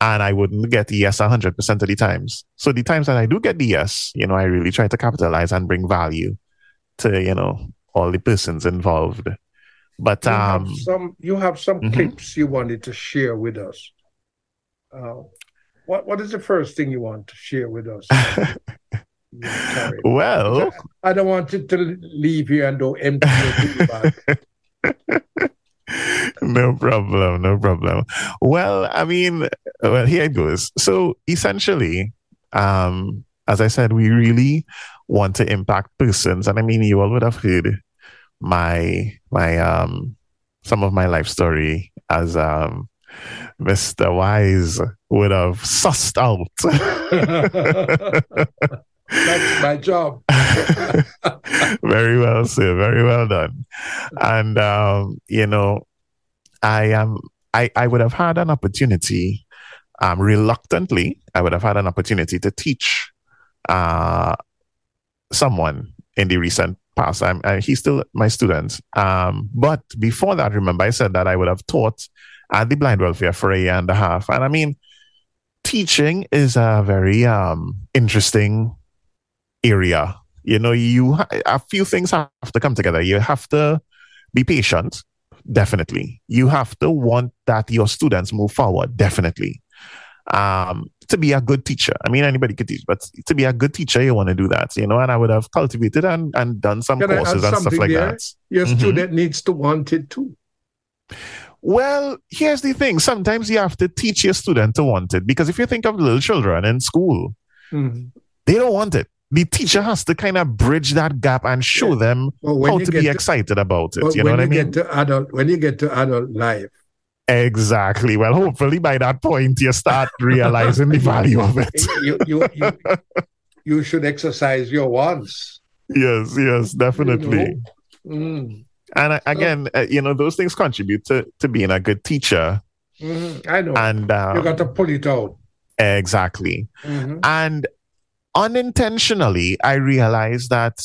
and I wouldn't get the yes 100% of the times. So the times that I do get the yes, you know, I really try to capitalize and bring value to, you know, all the persons involved. But you um, have some you have some mm-hmm. clips you wanted to share with us. Uh, what what is the first thing you want to share with us? well, I don't want it to leave here and go empty no problem, no problem. Well, I mean, well, here it goes. So essentially, um, as I said, we really want to impact persons, and I mean, you all would have heard my my um some of my life story as um Mr. Wise would have sussed out. That's my job. very well, sir. Very well done. And um, you know, I am. I I would have had an opportunity. Um, reluctantly, I would have had an opportunity to teach uh, someone in the recent past. I'm, I, he's still my student. Um, but before that, remember, I said that I would have taught at the blind welfare for a year and a half. And I mean, teaching is a very um, interesting area. You know, you a few things have to come together. You have to be patient, definitely. You have to want that your students move forward, definitely. Um, to be a good teacher. I mean, anybody could teach, but to be a good teacher, you want to do that, you know. And I would have cultivated and, and done some Can courses and stuff like there? that. Your Mhm. student needs to want it too. Well, here's the thing. Sometimes you have to teach your student to want it because if you think of little children in school, Mhm. they don't want it. The teacher has to kind of bridge that gap and show Yeah. them how to be to- excited about it. You know when what I you mean? get to adult, when you get to adult life, Exactly. Well, hopefully by that point you start realizing the value of it. you you you, you should exercise your wants. Yes, yes, definitely. Mm. And again, uh, you know, those things contribute to, to being a good teacher. Mhm. I know. And um, you got to pull it out. exactly. Mhm. And unintentionally, I realized that.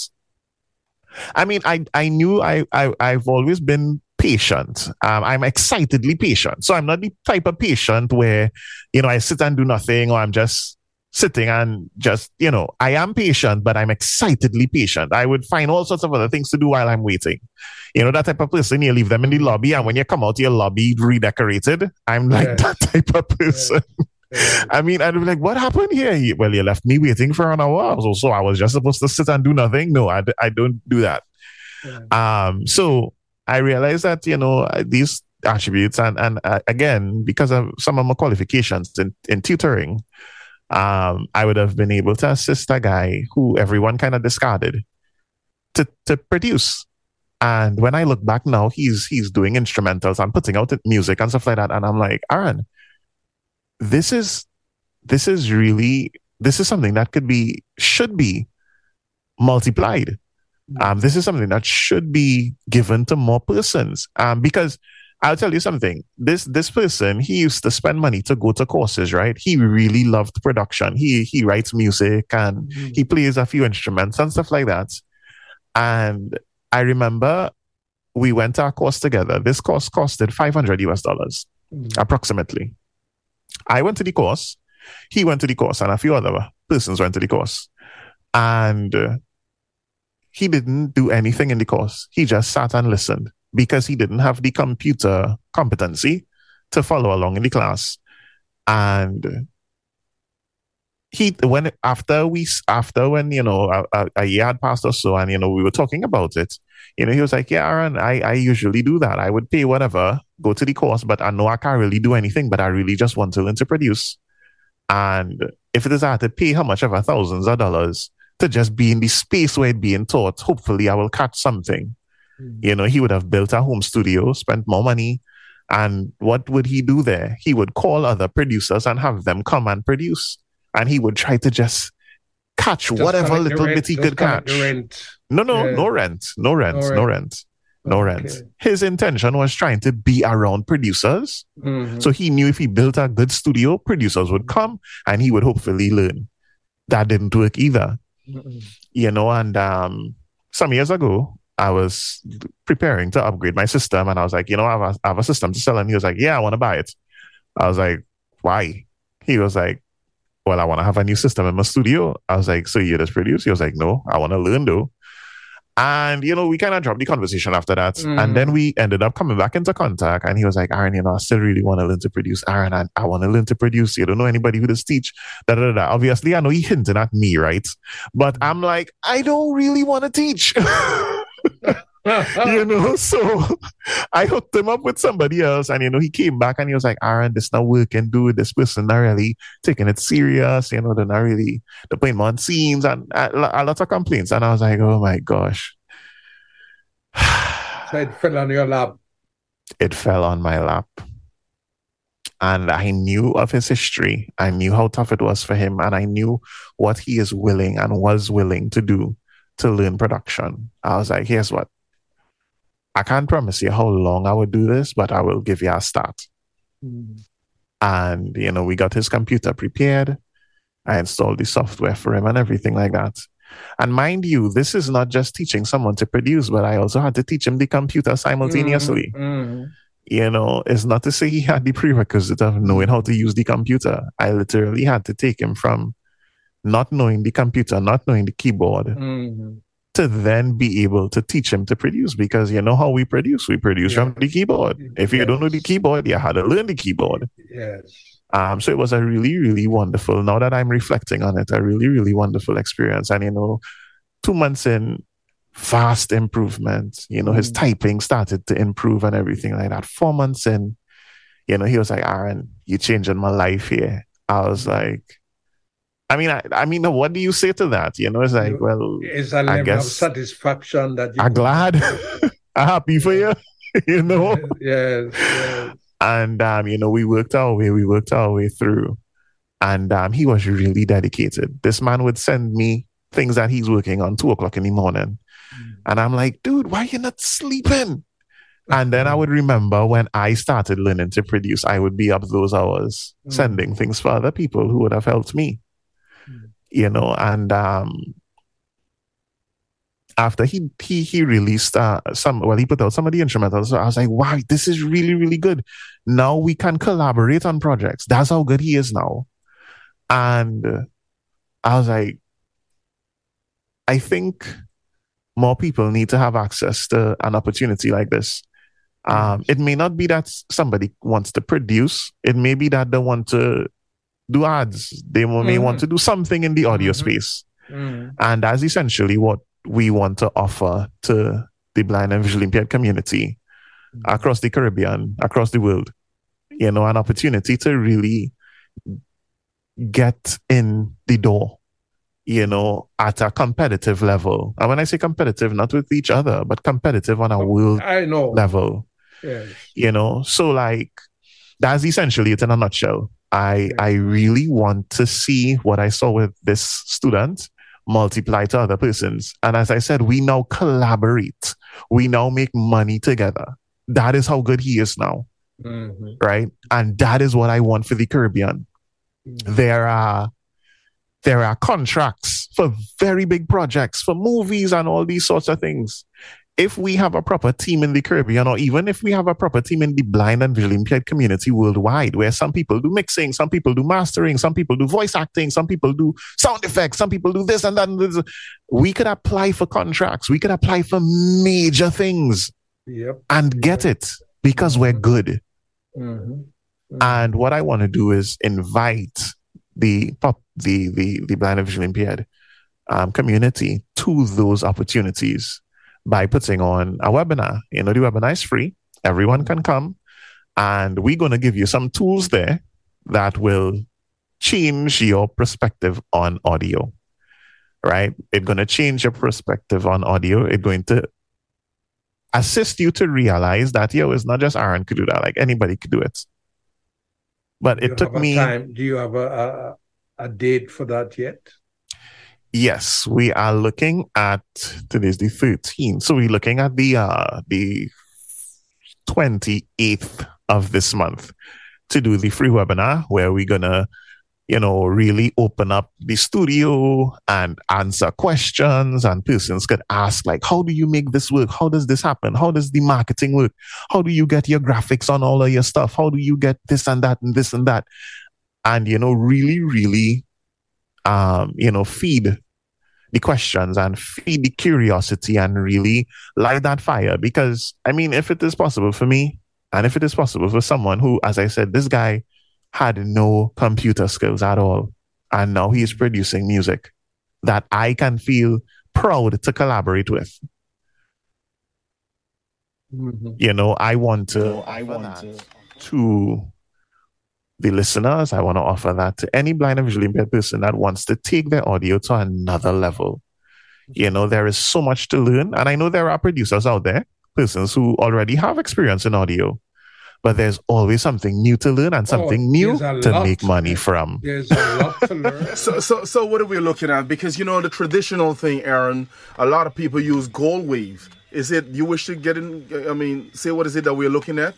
I mean, I I knew I, I I've always been patient. Um, I'm excitedly patient. So I'm not the type of patient where, you know, I sit and do nothing or I'm just sitting and just, you know, I am patient, but I'm excitedly patient. I would find all sorts of other things to do while I'm waiting. You know, that type of person, you leave them in the lobby, and when you come out, your lobby redecorated. I'm like that type of person. I mean, I'd be like, what happened here? You- Well, you left me waiting for an hour. So, so I was just supposed to sit and do nothing. No, I, d- I don't do that. Yeah. Um, so I realized that, you know, these attributes and, and uh, again, because of some of my qualifications in, in tutoring, um, I would have been able to assist a guy who everyone kind of discarded to, to produce. And when I look back now, he's, he's doing instrumentals and putting out music and stuff like that. And I'm like, Aron, this is this is really this is something that could be should be multiplied. Um, this is something that should be given to more persons. Um, because i'll tell you something. This this person he used to spend money to go to courses right? He really loved production. He he writes music and Mhm. he plays a few instruments and stuff like that. And i remember we went to a course together. This course costed 500 us dollars Mhm. approximately. I went to the course, he went to the course, and a few other persons went to the course. And uh, he didn't do anything in the course. He just sat and listened because he didn't have the computer competency to follow along in the class. And he when after we after when you know a, a, a year had passed or so and you know we were talking about it you know he was like yeah aron i i usually do that i would pay whatever go to the course but i know i can't really do anything but i really just want to learn to produce and if it is i have to pay how much ever thousands of dollars to just be in the space where it's being taught hopefully i will catch something Mhm. you know, he would have built a home studio, spent more money. And what would he do there? He would call other producers and have them come and produce. And he would try to just catch Just whatever little rent, bit he could catch. No, no, Yeah. no rent, no rent, No rent. no rent. Okay. His intention was trying to be around producers. Mhm. So he knew if he built a good studio, producers would come and he would hopefully learn. That didn't work either Mhm. you know, and um, some years ago, I was preparing to upgrade my system, and I was like, you know, I have a, I have a system to sell, and he was like, yeah, I want to buy it. I was like, why? He was like, well, I want to have a new system in my studio. I was like, so you just produce? He was like, no, I want to learn though. And you know, we kind of dropped the conversation after that, Mm. and then we ended up coming back into contact. And he was like, Aron, you know, I still really want to learn to produce. Aron, I, I want to learn to produce. You don't know anybody who does teach. Da, da, da. Obviously, I know he hinting at me, right? But I'm like, I don't really want to teach. you know, so I hooked him up with somebody else, and you know, he came back and he was like, Aron, this not working, dude. This person not really taking it serious, you know, they're not really they're playing more on scenes and a, a lot of complaints. And I was like, oh my gosh. So it fell on your lap. it fell on my lap. And I knew of his history. I knew how tough it was for him. And I knew what he is willing and was willing to do to learn production. I was like, here's what. I can't promise you how long I would do this, but I will give you a start. Mhm. And, you know, we got his computer prepared. I installed the software for him and everything like that. And mind you, this is not just teaching someone to produce, but I also had to teach him the computer simultaneously. Mm-hmm. You know, it's not to say he had the prerequisite of knowing how to use the computer. I literally had to take him from not knowing the computer, not knowing the keyboard, Mm-hmm. To then be able to teach him to produce because you know how we produce. We produce Yeah. from the keyboard. If you don't know the keyboard, you had to learn the keyboard. Yes. Um, so it was a really, really wonderful. Now that I'm reflecting on it, a really, really wonderful experience. And you know, two months in, vast improvement. You know, his Mm. typing started to improve and everything like that. Four months in, you know, he was like, "Aron, you're changing my life here." I was like, I mean, I, I mean, what do you say to that? You know, it's like, well, It's a level of guess- satisfaction that you I'm glad, I'm happy for you. You know, Yes, yes. and um, you know, we worked our way, we worked our way through, and um, he was really dedicated. This man would send me things that he's working on two o'clock in the morning, and I'm like, dude, why you not sleeping? And then I would remember when I started learning to produce, I would be up those hours Mm. sending things for other people who would have helped me, Mm. You know. And um, after he he he released uh, some, well, he put out some of the instrumentals. So I was like, wow, this is really really good. Now we can collaborate on projects. That's how good he is now. And I was like, I think more people need to have access to an opportunity like this. Um, it may not be that somebody wants to produce. It may be that they want to do ads. They may Mhm. want to do something in the audio Mhm. space. Mm. And that's essentially what we want to offer to the blind and visually impaired community across the Caribbean, across the world. You know, an opportunity to really get in the door, you know, at a competitive level. And when I say competitive, not with each other, but competitive on a world I know. level Yes. you know so like that's essentially it in a nutshell i i really want to see what i saw with this student multiply to other persons. And as i said we now collaborate. We now make money together. That is how good he is now. Mhm. right? And that is what i want for the caribbean. There are there are contracts for very big projects for movies and all these sorts of things if we have a proper team in the Caribbean, or even if we have a proper team in the blind and visually impaired community worldwide, where some people do mixing, some people do mastering, some people do voice acting, some people do sound effects, some people do this and that, and this, we could apply for contracts, we could apply for major things Yep. and get it because we're good. Mhm. And what I want to do is invite the pop, the the the blind and visually impaired um, community to those opportunities by putting on a webinar. You know, the webinar is free; everyone can come, and we're going to give you some tools there that will change your perspective on audio. Right? It's going to change your perspective on audio. It's going to assist you to realize that yo, it's not just Aron could do that; like anybody could do it. But Do it took me. time. Do you have a, a a date for that yet? Yes, we are looking at today's the 13th. So we're looking at the uh the 28th of this month to do the free webinar where we're gonna, you know, really open up the studio and answer questions and persons could ask like, how do you make this work? How does this happen? How does the marketing work? How do you get your graphics on all of your stuff? How do you get this and that and this and that? And you know, really, really um, you know, feed the questions and feed the curiosity and really light that fire. Because, I mean, if it is possible for me, and if it is possible for someone who, as I said, this guy had no computer skills at all, and now he is producing music that I can feel proud to collaborate with. Mhm. You know, I want to, I want to. to the listeners, I want to offer that to any blind and visually impaired person that wants to take their audio to another level. You know, there is so much to learn. And I know there are producers out there, persons who already have experience in audio, but there's always something new to learn and oh, something new Oh, there's a to lot. make money from. There's a lot to learn. So, so, so what are we looking at? Because you know the traditional thing, Aron. A lot of people use GoldWave. Is it you wish to get in? I mean, say what is it that we're looking at?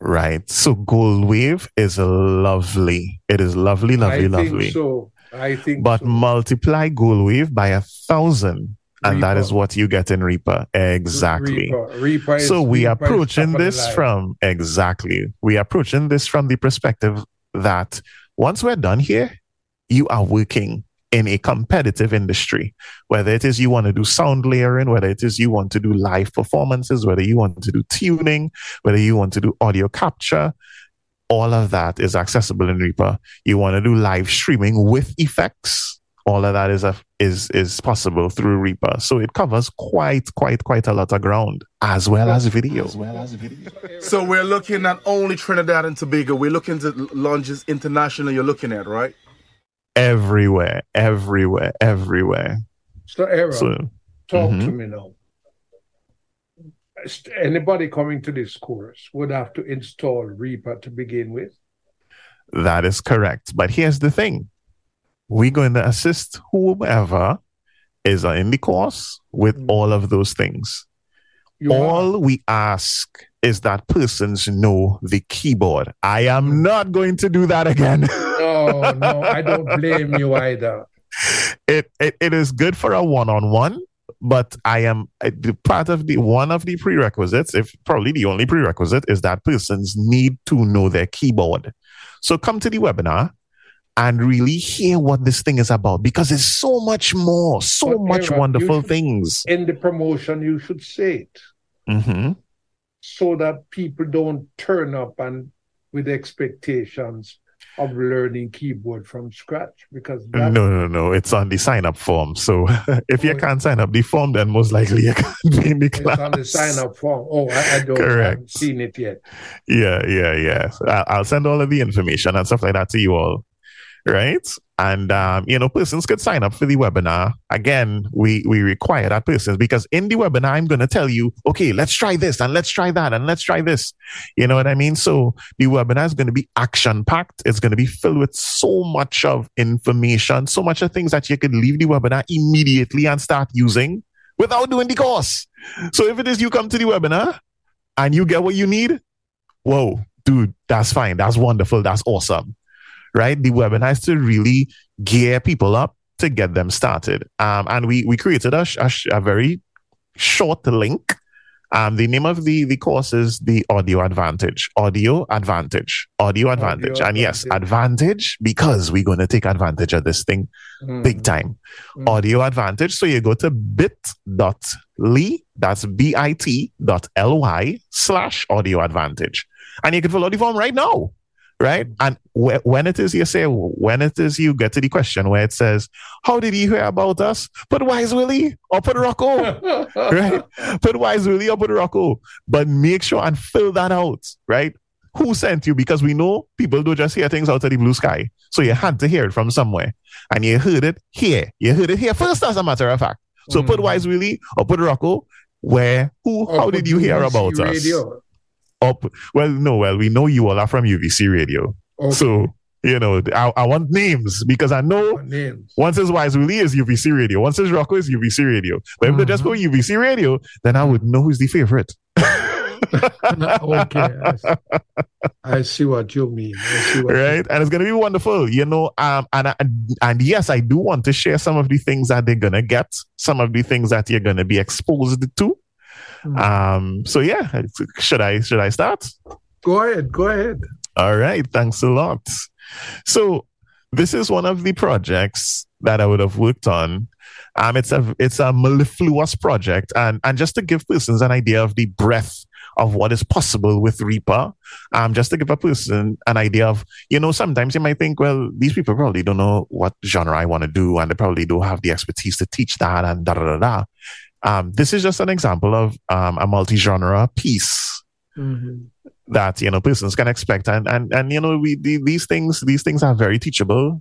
Right. So GoldWave is lovely. It is lovely, lovely, I lovely. think so. I think but so. multiply GoldWave by a thousand and that Reaper. is what you get in reaper exactly Reaper. Reaper is, so we is approaching this from exactly we approaching this from the perspective that once we're done here you are working in a competitive industry whether it is you want to do sound layering whether it is you want to do live performances whether you want to do tuning whether you want to do audio capture all of that is accessible in reaper you want to do live streaming with effects all of that is a, is is possible through reaper so it covers quite quite quite a lot of ground as well as video So we're looking at only Trinidad and Tobago. We're looking to launches international. You're looking at right. Everywhere, everywhere, everywhere. So, Aron, So talk to Mhm. me now. Anybody coming to this course would have to install Reaper to begin with. that is correct. But here's the thing we're going to assist whomever is in the course with Mm. all of those things. You are. all we ask is that persons know the keyboard. I am not going to do that again. No, no, I don't blame you either. it, it it is good for a one-on-one but i am part of the one of the prerequisites if probably the only prerequisite is that persons need to know their keyboard. So come to the webinar and really hear what this thing is about because it's so much more so much wonderful should- things. In the promotion, you should say it. Hmm so that people don't turn up and with expectations of learning keyboard from scratch because no no no it's on the sign up form so if you Oh, can't sign up the form then most likely you can't be in the it's class on the sign up form. Oh, I, I don't I haven't Correct. seen it yet. Yeah, yeah, yeah. So I'll send all of the information and stuff like that to you all. Right. And, um, you know, persons could sign up for the webinar. Again, we, we require that persons because in the webinar, I'm going to tell you, okay, let's try this and let's try that and let's try this. You know what I mean? So the webinar is going to be action packed. It's going to be filled with so much of information, so much of things that you could leave the webinar immediately and start using without doing the course. So if it is you come to the webinar and you get what you need, whoa, dude, that's fine. That's wonderful. That's awesome. Right? The webinar is to really gear people up to get them started. Um, and we we created a, a, a very short link. Um, the name of the the course is the Audio Advantage. Audio Advantage. Audio Advantage. and yes, Advantage. because we're going to take advantage of this thing Mhm. big time. Mhm. Audio Advantage. So you go to bit.ly, that's B-I-T dot L-Y slash audio advantage. And you can fill out the form right now. Right. And wh- when it is you say, when it is you get to the question where it says, How did you hear about us? Put Wise Willie or put Rocco. right? Put Wise Willie or put Rocco. But make sure and fill that out. Right. Who sent you? Because we know people don't just hear things out of the blue sky. So you had to hear it from somewhere. And you heard it here. You heard it here first, as a matter of fact. So put Mhm. Wise Willie or put Rocco. Where who Or how did you hear about us? Up well, no, well, we know you all are from UVC radio. Okay. So, you know, I, I want names because I know names. once it's Wise Willie is UVC radio. Once it's Rocco is UVC radio. But if they just Mhm. put UVC radio, then I would know who's the favorite. okay, I see, I see what you mean. What you- right? And it's gonna be wonderful, you know. Um, and I- and yes, I do want to share some of the things that they're gonna get, some of the things that you're gonna be exposed to. Mm. Um, so yeah, should I should I start? Go ahead, go ahead. All right, thanks a lot. So this is one of the projects that I would have worked on. Um, it's a it's a mellifluous project, and and just to give persons an idea of the breadth of what is possible with Reaper, um, just to give a person an idea of, you know, sometimes you might think, well, these people probably don't know what genre I want to do, and they probably don't have the expertise to teach that, and da da da da. Um, this is just an example of um, a multi-genre piece Mhm. that you know persons can expect and and and you know we the, these things these things are very teachable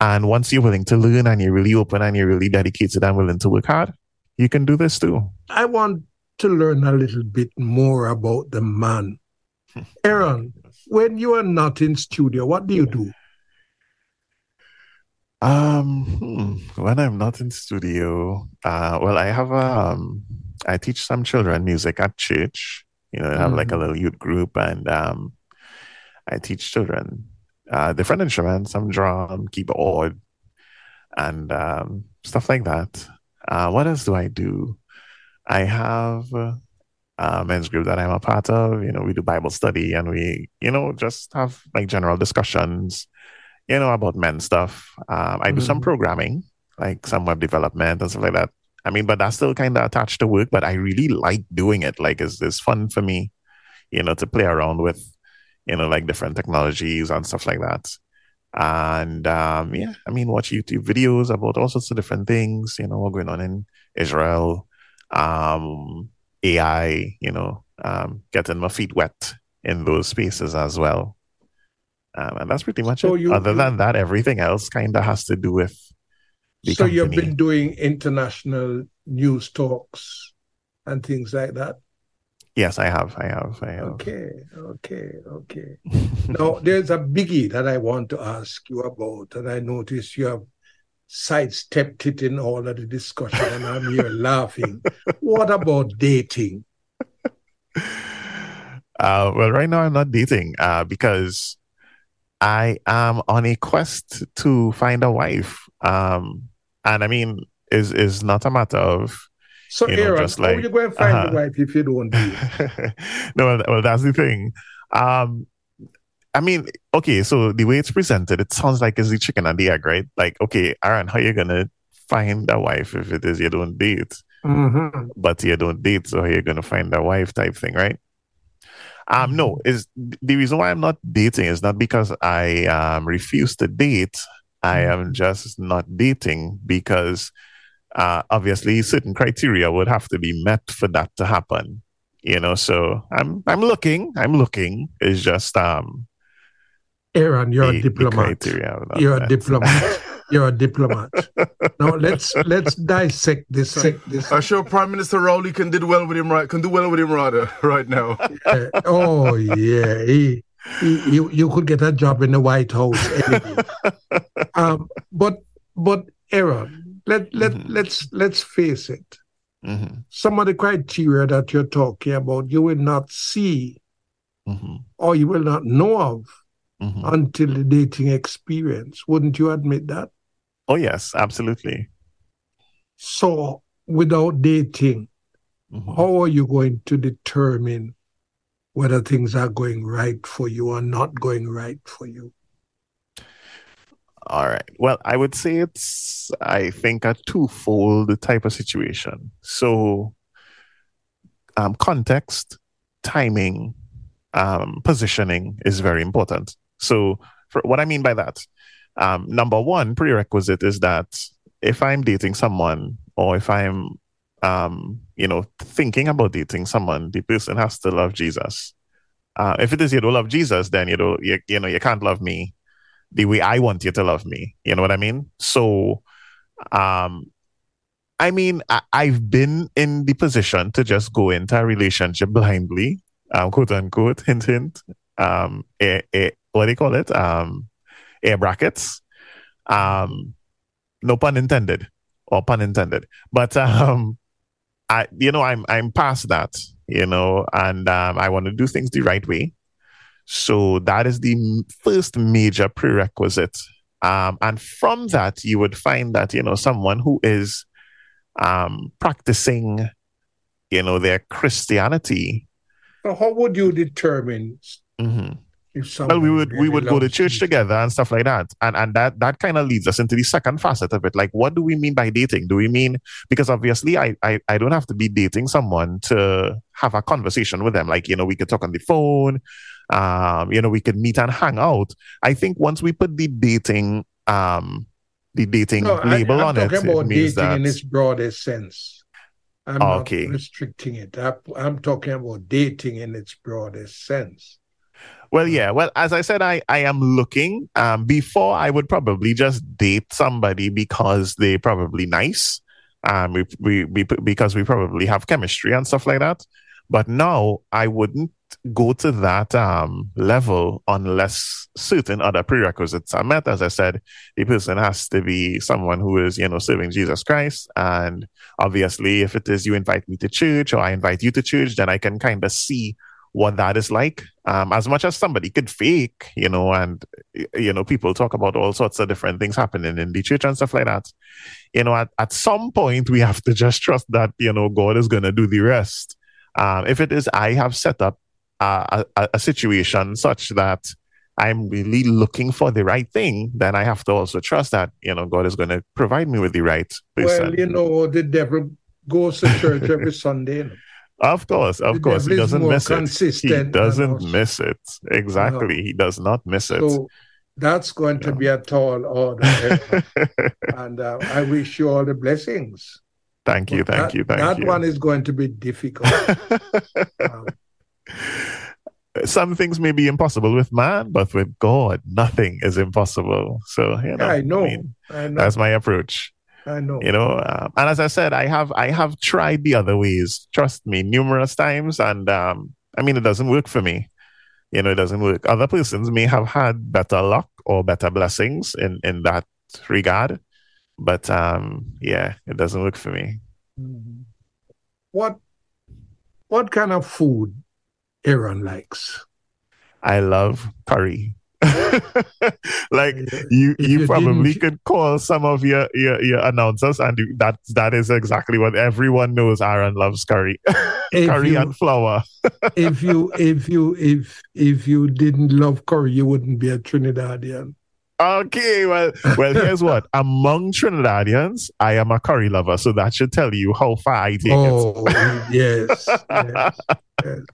and once you're willing to learn and you're really open and you're really dedicated and willing to work hard you can do this too I want to learn a little bit more about the man. Aron, when you are not in studio, what do you do? Um hmm, when i'm not in studio uh well i have um i teach some children music at church you know I have like a Mhm. little youth group and um i teach children uh different instruments some drum keyboard and um, stuff like that. Uh, what else do I do? I have a men's group that I'm a part of. You know, we do Bible study and we, you know, just have like general discussions, you know, about men stuff. Um, I do mm-hmm. some programming, like some web development and stuff like that. I mean, but that's still kind of attached to work, but I really like doing it. Like, it's, it's fun for me, you know, to play around with, you know, like different technologies and stuff like that. And um, yeah, I mean, watch YouTube videos about all sorts of different things, you know, what's going on in Israel, um, AI, you know, um, getting my feet wet in those spaces as well. Um, and that's pretty much so it. You, Other you, than that, everything else kind of has to do with. so company. you've been doing international news talks and things like that. Yes, I have. I have. I have. Okay. Okay. Okay. now, there's a biggie that I want to ask you about, and I notice you have sidestepped it in all of the discussion, and I'm here laughing. What about dating? Uh, well, right now I'm not dating uh, because I am on a quest to find a wife. Um, and I mean, is is not a matter of so, you know, Aron, just like, how are you going to find uh-huh. a wife if you don't do no, well, that's the thing. Um, I mean, okay, so the way it's presented, it sounds like it's the chicken and the egg, right? Like, okay, Aron, how are you gonna find a wife if it is you don't date? Mm-hmm. But you don't date, so how are you gonna find a wife type thing, right? Um, no, is the reason why I'm not dating is not because I um refuse to date. I am mm-hmm. just not dating because uh, obviously certain criteria would have to be met for that to happen. You know, so I'm I'm looking, I'm looking. It's just um Aron, you're the, a diplomat. You're a diplomat. You're a diplomat. now let's let's dissect this. this. I'm sure Prime Minister Rowley can do well with him right can do well with him rather right now. Oh yeah, he, he, you you could get a job in the White House. um, but but Aron, let let mm-hmm. let's let's face it. Mm-hmm. Some of the criteria that you're talking about, you will not see, mm-hmm. or you will not know of mm-hmm. until the dating experience. Wouldn't you admit that? Oh, yes, absolutely. So, without dating, mm-hmm. how are you going to determine whether things are going right for you or not going right for you? All right. Well, I would say it's, I think, a twofold type of situation. So, um, context, timing, um, positioning is very important. So, for, what I mean by that, um, number one prerequisite is that if I'm dating someone or if I'm, um, you know, thinking about dating someone, the person has to love Jesus. Uh, if it is you don't love Jesus, then you know, you, you know, you can't love me the way I want you to love me. You know what I mean? So, um, I mean, I, have been in the position to just go into a relationship blindly, um, quote unquote, hint, hint, um, a, a, what do you call it? Um, air brackets. Um, no pun intended, or pun intended. But um, I, you know, I'm I'm past that, you know, and um, I want to do things the right way. So that is the first major prerequisite. Um, and from that, you would find that you know someone who is um, practicing, you know, their Christianity. So how would you determine? Mm-hmm well, we would we would go to church together and stuff like that, and and that that kind of leads us into the second facet of it. Like, what do we mean by dating? Do we mean because obviously I I, I don't have to be dating someone to have a conversation with them. Like you know, we could talk on the phone, um, you know, we could meet and hang out. I think once we put the dating um the dating no, label I, on it, about it means dating that in its broadest sense. I'm okay. not restricting it. I, I'm talking about dating in its broadest sense. Well, yeah. Well, as I said, I, I am looking. Um, before I would probably just date somebody because they're probably nice. Um, we, we, we, because we probably have chemistry and stuff like that. But now I wouldn't go to that um, level unless certain other prerequisites are met. As I said, the person has to be someone who is, you know, serving Jesus Christ. And obviously, if it is you invite me to church or I invite you to church, then I can kind of see what that is like. Um, as much as somebody could fake, you know, and you know, people talk about all sorts of different things happening in the church and stuff like that. You know, at, at some point we have to just trust that, you know, God is gonna do the rest. Um, if it is I have set up a, a, a situation such that I'm really looking for the right thing, then I have to also trust that, you know, God is going to provide me with the right person. Well, you know, the devil goes to church every Sunday. Of course, of course. He doesn't miss it. He doesn't miss it. Exactly. He does not miss it. So that's going to be a tall order. and uh, I wish you all the blessings. thank you, But thank that, you, thank that you. That one is going to be difficult. Um, Some things may be impossible with man, but with God, nothing is impossible. So, you know, I know. mean, I know. that's my approach. I know. you know um, and as i said i have i have tried the other ways trust me numerous times and um i mean it doesn't work for me you know it doesn't work other persons may have had better luck or better blessings in in that regard but um yeah it doesn't work for me Mhm. What what kind of food Aron likes? i love curry like you If you you probably could call some of your your, your announcers and you- that that is exactly what everyone knows aron loves curry curry you, and flour if you if you if if you didn't love curry, you wouldn't be a Trinidadian. Okay, well, well, here's what. Among Trinidadians, I am a curry lover, so that should tell you how far I take Oh yes, yes, yes.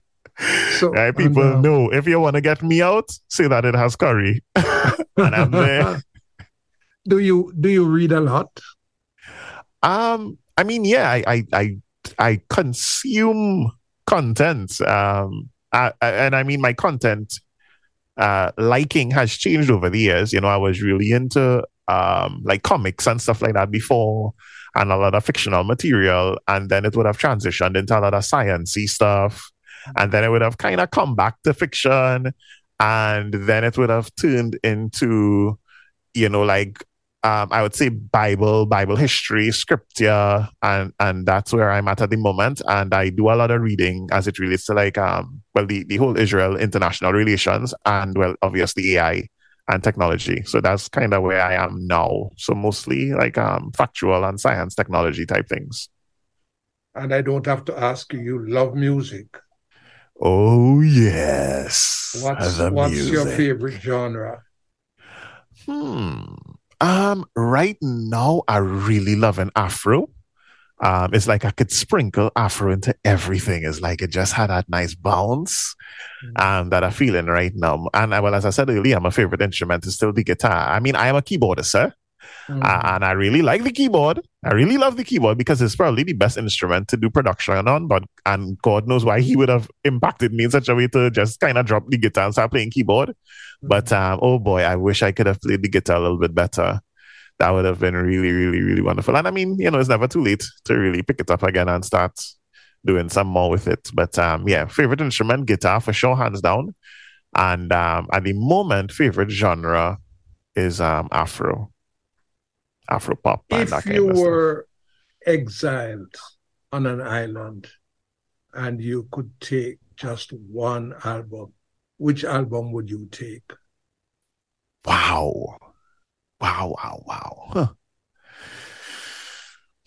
So. Right, and, people um, know if you want to get me out, say that it has curry, and I'm there. do you do you read a lot? Um, I mean, yeah, I, I, I, I consume content. Um, I, I- and I mean, my content uh, liking has changed over the years. You know, I was really into um, like comics and stuff like that before, and a lot of fictional material, and then it would have transitioned into a lot of sciencey stuff, and then it would have kind of come back to fiction, and then it would have turned into, you know, like um, I would say Bible, Bible history, scripture, and and that's where I'm at at the moment. And I do a lot of reading as it relates to like um well the, the whole Israel international relations and well obviously AI and technology. So that's kind of where I am now. So mostly like um factual and science technology type things. And I don't have to ask you. You love music. Oh yes. What's what's your favorite genre? Hmm. Um, right now I really love an afro. Um, it's like I could sprinkle afro into everything. It's like it just had that nice bounce um, that I'm feeling right now. And uh, well, as I said earlier, my favorite instrument is still the guitar. I mean, I am a keyboardist, sir, Mhm. uh, and I really like the keyboard. I really love the keyboard because it's probably the best instrument to do production on. But and God knows why he would have impacted me in such a way to just kind of drop the guitar and start playing keyboard. But um, oh boy, I wish I could have played the guitar a little bit better. That would have been really, really, really wonderful. And I mean, you know, it's never too late to really pick it up again and start doing some more with it. But um, yeah, favorite instrument, guitar for sure, hands down. And um, at the moment, favorite genre is um, Afro, Afro pop, and if you were exiled on an island and you could take just one album, which album would you take? Wow. Wow, wow, wow. Huh.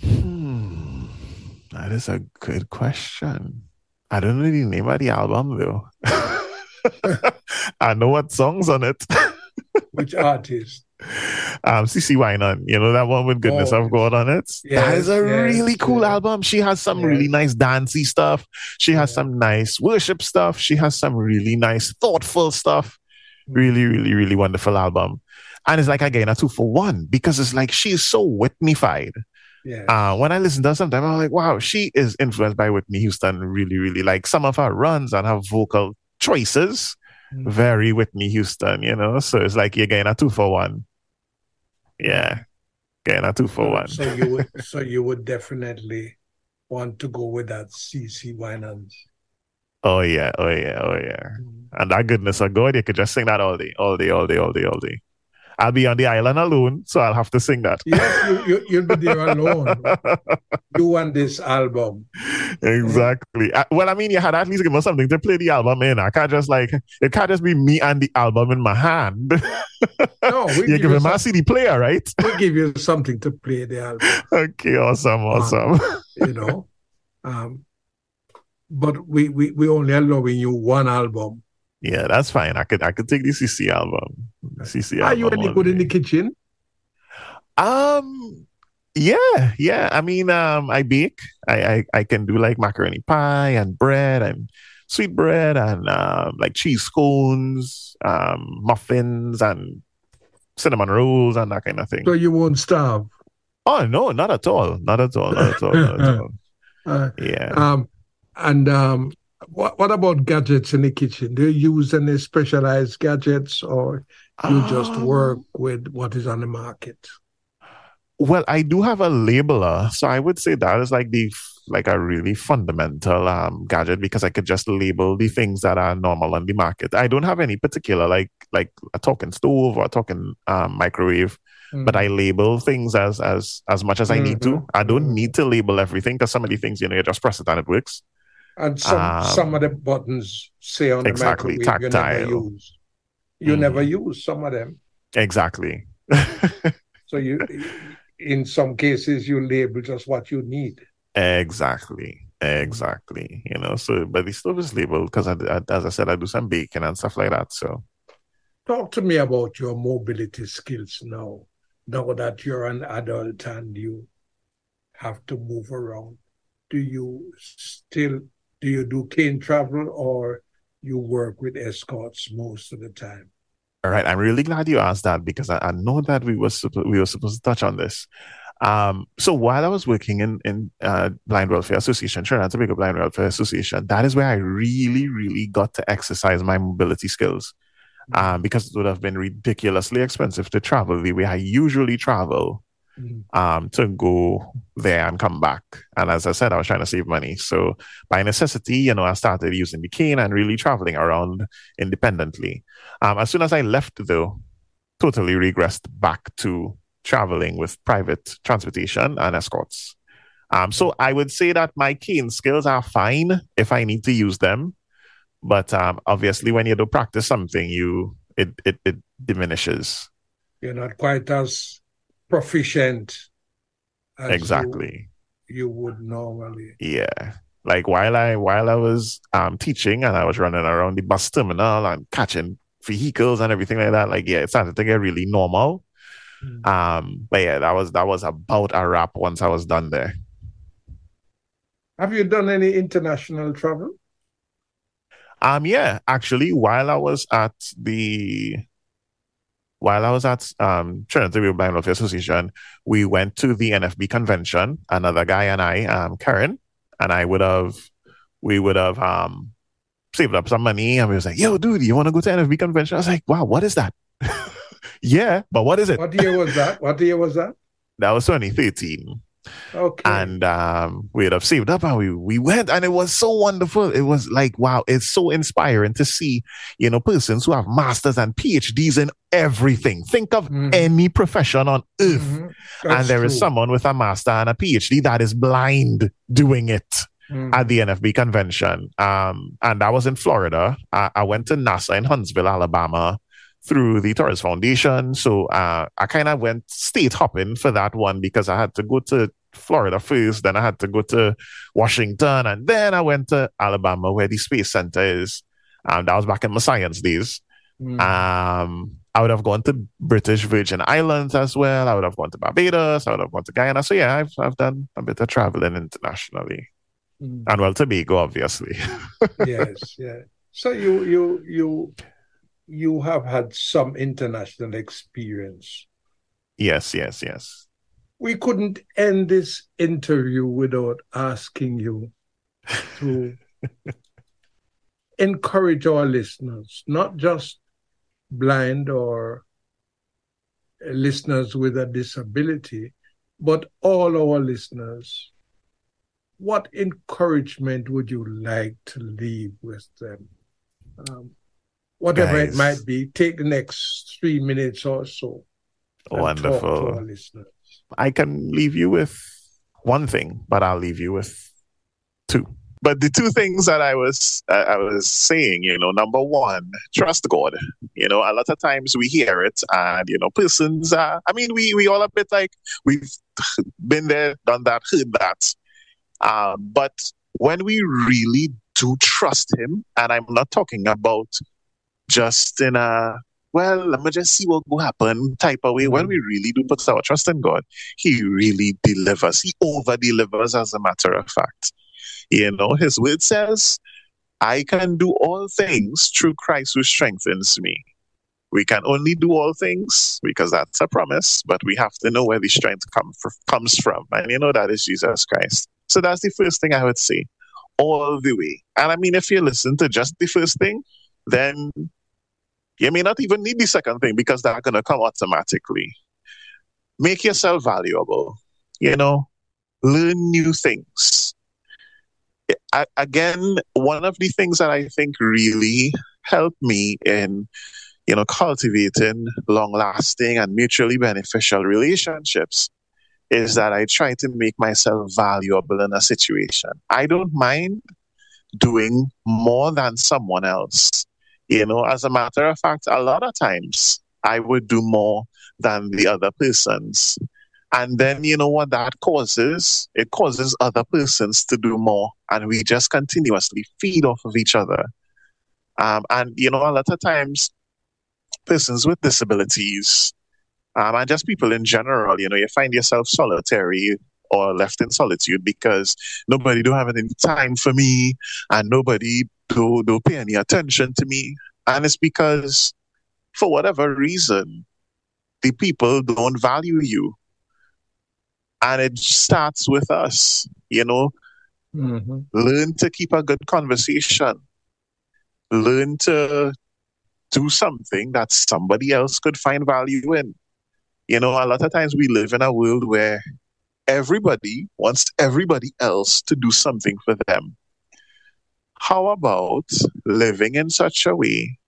Hmm. That is a good question. I don't know the name of the album though. I know what songs on it. Which artist? Um CeCe Winan, you know that one with Goodness Oh, of God on it. that yes, is a yes, really cool yes. album. She has some really nice dancey stuff. She has some nice worship stuff. She has some really nice thoughtful stuff. Mm. Really, really, really wonderful album. And it's like again a two for one because it's like she is so Whitneyfied. Yeah. Uh, when I listen to her sometimes, I'm like, wow, she is influenced by Whitney Houston. Really, really like some of her runs and her vocal choices. Mm. Very Whitney Houston, you know. So it's like you're getting a two for one. Yeah, getting not two for one. So you would so you would definitely want to go with that CeCe Winans. Oh yeah, oh yeah, oh yeah. Mm-hmm. And that goodness of God, you could just sing that all day, all day, all day, all day, all day. I'll be on the island alone, so I'll have to sing that. Yes, you, you, will be there alone. you want this album. Exactly. Uh, well, I mean, you had at least give us something to play the album in. I can't just like, it can't just be me and the album in my hand. no, we you give, him a CD player, right? we give you something to play the album. Okay, awesome, awesome. Um, you know, um, but we, we, we only allowing you one album yeah, that's fine. I could I could take the CeCe album. CeCe Are you any good in the kitchen? Um yeah, yeah. I mean, um, I bake. I, I I can do like macaroni pie and bread and sweet bread and um, like cheese scones, um, muffins and cinnamon rolls and that kind of thing. So you won't starve? Oh no, not at all. Not at all. Not at all. Not at all. Uh, yeah. Um, and um, what, what about gadgets in the kitchen? Do you use any specialized gadgets or you um, just work with what is on the market? Well, I do have a labeler, so I would say that is like the like a really fundamental um, gadget because I could just label the things that are normal on the market. I don't have any particular like like a talking stove or a talking um, microwave, mm. but I label things as as as much as I mm-hmm. need to. I don't mm-hmm. need to label everything because some of the things you know you just press it and it works. And some um, some of the buttons say on exactly, the microwave tactile. you never use. You mm. never use some of them. Exactly. so you, in some cases, you label just what you need. Exactly. Exactly. You know, so but the stuff is labeled because, as I said, I do some baking and stuff like that. So, talk to me about your mobility skills now. Now that you're an adult and you have to move around, do you still do you do cane travel or you work with escorts most of the time? All right, I'm really glad you asked that because I, I know that we were we were supposed to touch on this. Um, so while I was working in in uh, Blind Welfare Association, Trinidad Tobago Blind Welfare Association, that is where I really, really got to exercise my mobility skills. Um, because it would have been ridiculously expensive to travel the way I usually travel mm-hmm. um, to go there and come back. And as I said, I was trying to save money. So by necessity, you know, I started using the cane and really traveling around independently. Um, as soon as I left, though, totally regressed back to traveling with private transportation and escorts. Um, so I would say that my cane skills are fine if I need to use them, but um, obviously when you do practice something, you it, it it diminishes. You're not quite as proficient exactly you, you, would normally. Yeah. Like while I while I was um teaching and I was running around the bus terminal and catching vehicles and everything like that, like yeah, it started to get really normal. Mm. Um, but yeah, that was that was about a wrap once I was done there. Have you done any international travel? Um, yeah, actually, while I was at the while I was at um, Trinity Blind Welfare Association, we went to the NFB convention. Another guy and I, um, Karen, and I would have, we would have um, saved up some money, and we was like, "Yo, dude, you want to go to NFB convention?" I was like, "Wow, what is that?" yeah, but what is it? What year was that? What year was that? That was 2013. Okay. And um, we had saved up and we, we went and it was so wonderful. It was like, wow, it's so inspiring to see, you know, persons who have masters and PhDs in everything. Think of mm-hmm. any profession on earth. Mm-hmm. And there true. is someone with a master and a PhD that is blind doing it. Mm-hmm. At the NFB convention. Um, and I was in Florida. I, I went to NASA in Huntsville, Alabama through the Torres Foundation. So uh, I kind of went state hopping for that one because I had to go to Florida first, then I had to go to Washington, and then I went to Alabama where the Space Center is. And that was back in my science days. Mm. Um, I would have gone to British Virgin Islands as well. I would have gone to Barbados. I would have gone to Guyana. So yeah, I've I've done a bit of traveling internationally, mm. and well, Tobago, obviously. yes, yeah. So you you you you have had some international experience. Yes, yes, yes. We couldn't end this interview without asking you to encourage our listeners, not just blind or listeners with a disability, but all our listeners. What encouragement would you like to leave with them? Um, whatever Guys. it might be. Take the next three minutes or so. Wonderful. I can leave you with one thing, but I'll leave you with two. But the two things that I was uh, I was saying, you know, number one, trust God. You know, a lot of times we hear it, and you know, persons. Uh, I mean, we we all a bit like we've been there, done that, heard that. Uh, but when we really do trust Him, and I'm not talking about just in a well, let me just see what will happen type of way. When we mm. really do put our trust in God, He really delivers. He over delivers, as a matter of fact. You know, His word says, I can do all things through Christ who strengthens me. We can only do all things because that's a promise, but we have to know where the strength come for, comes from. And you know that is Jesus Christ. So that's the first thing I would say, all the way. And I mean, if you listen to just the first thing, then you may not even need the second thing because they're going to come automatically. Make yourself valuable. You know, learn new things. I, again, one of the things that I think really helped me in, you know, cultivating long-lasting and mutually beneficial relationships is that I try to make myself valuable in a situation. I don't mind doing more than someone else. You know, as a matter of fact, a lot of times I would do more than the other persons. And then, you know what that causes? It causes other persons to do more. And we just continuously feed off of each other. Um, and, you know, a lot of times, persons with disabilities, um, and just people in general, you know, you find yourself solitary or left in solitude because nobody don't have any time for me and nobody do, don't pay any attention to me. And it's because for whatever reason, the people don't value you. And it starts with us, you know. Mm-hmm. Learn to keep a good conversation. Learn to do something that somebody else could find value in. You know, a lot of times we live in a world where everybody wants everybody else to do something for them. How about living in such a way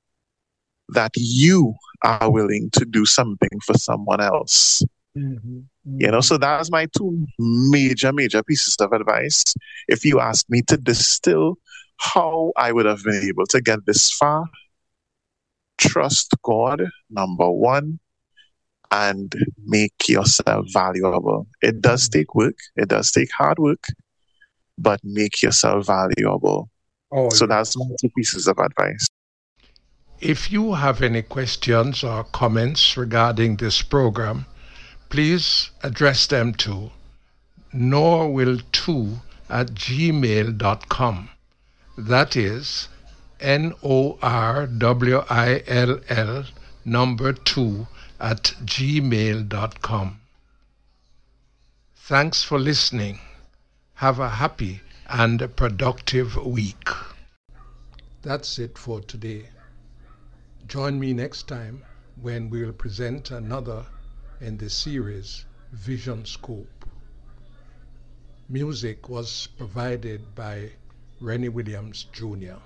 that you are willing to do something for someone else? Mm-hmm. Mm-hmm. You know, so that's my two major, major pieces of advice. If you ask me to distill how I would have been able to get this far, trust God, number one, and make yourself valuable. It does mm-hmm. take work, it does take hard work, but make yourself valuable. Oh, so that's my two pieces of advice. If you have any questions or comments regarding this program, please address them to norwill2 at gmail.com. That is N O R W I L L number 2 at gmail.com. Thanks for listening. Have a happy and productive week. That's it for today. Join me next time when we will present another in the series Vision Scope. Music was provided by Rennie Williams Jr.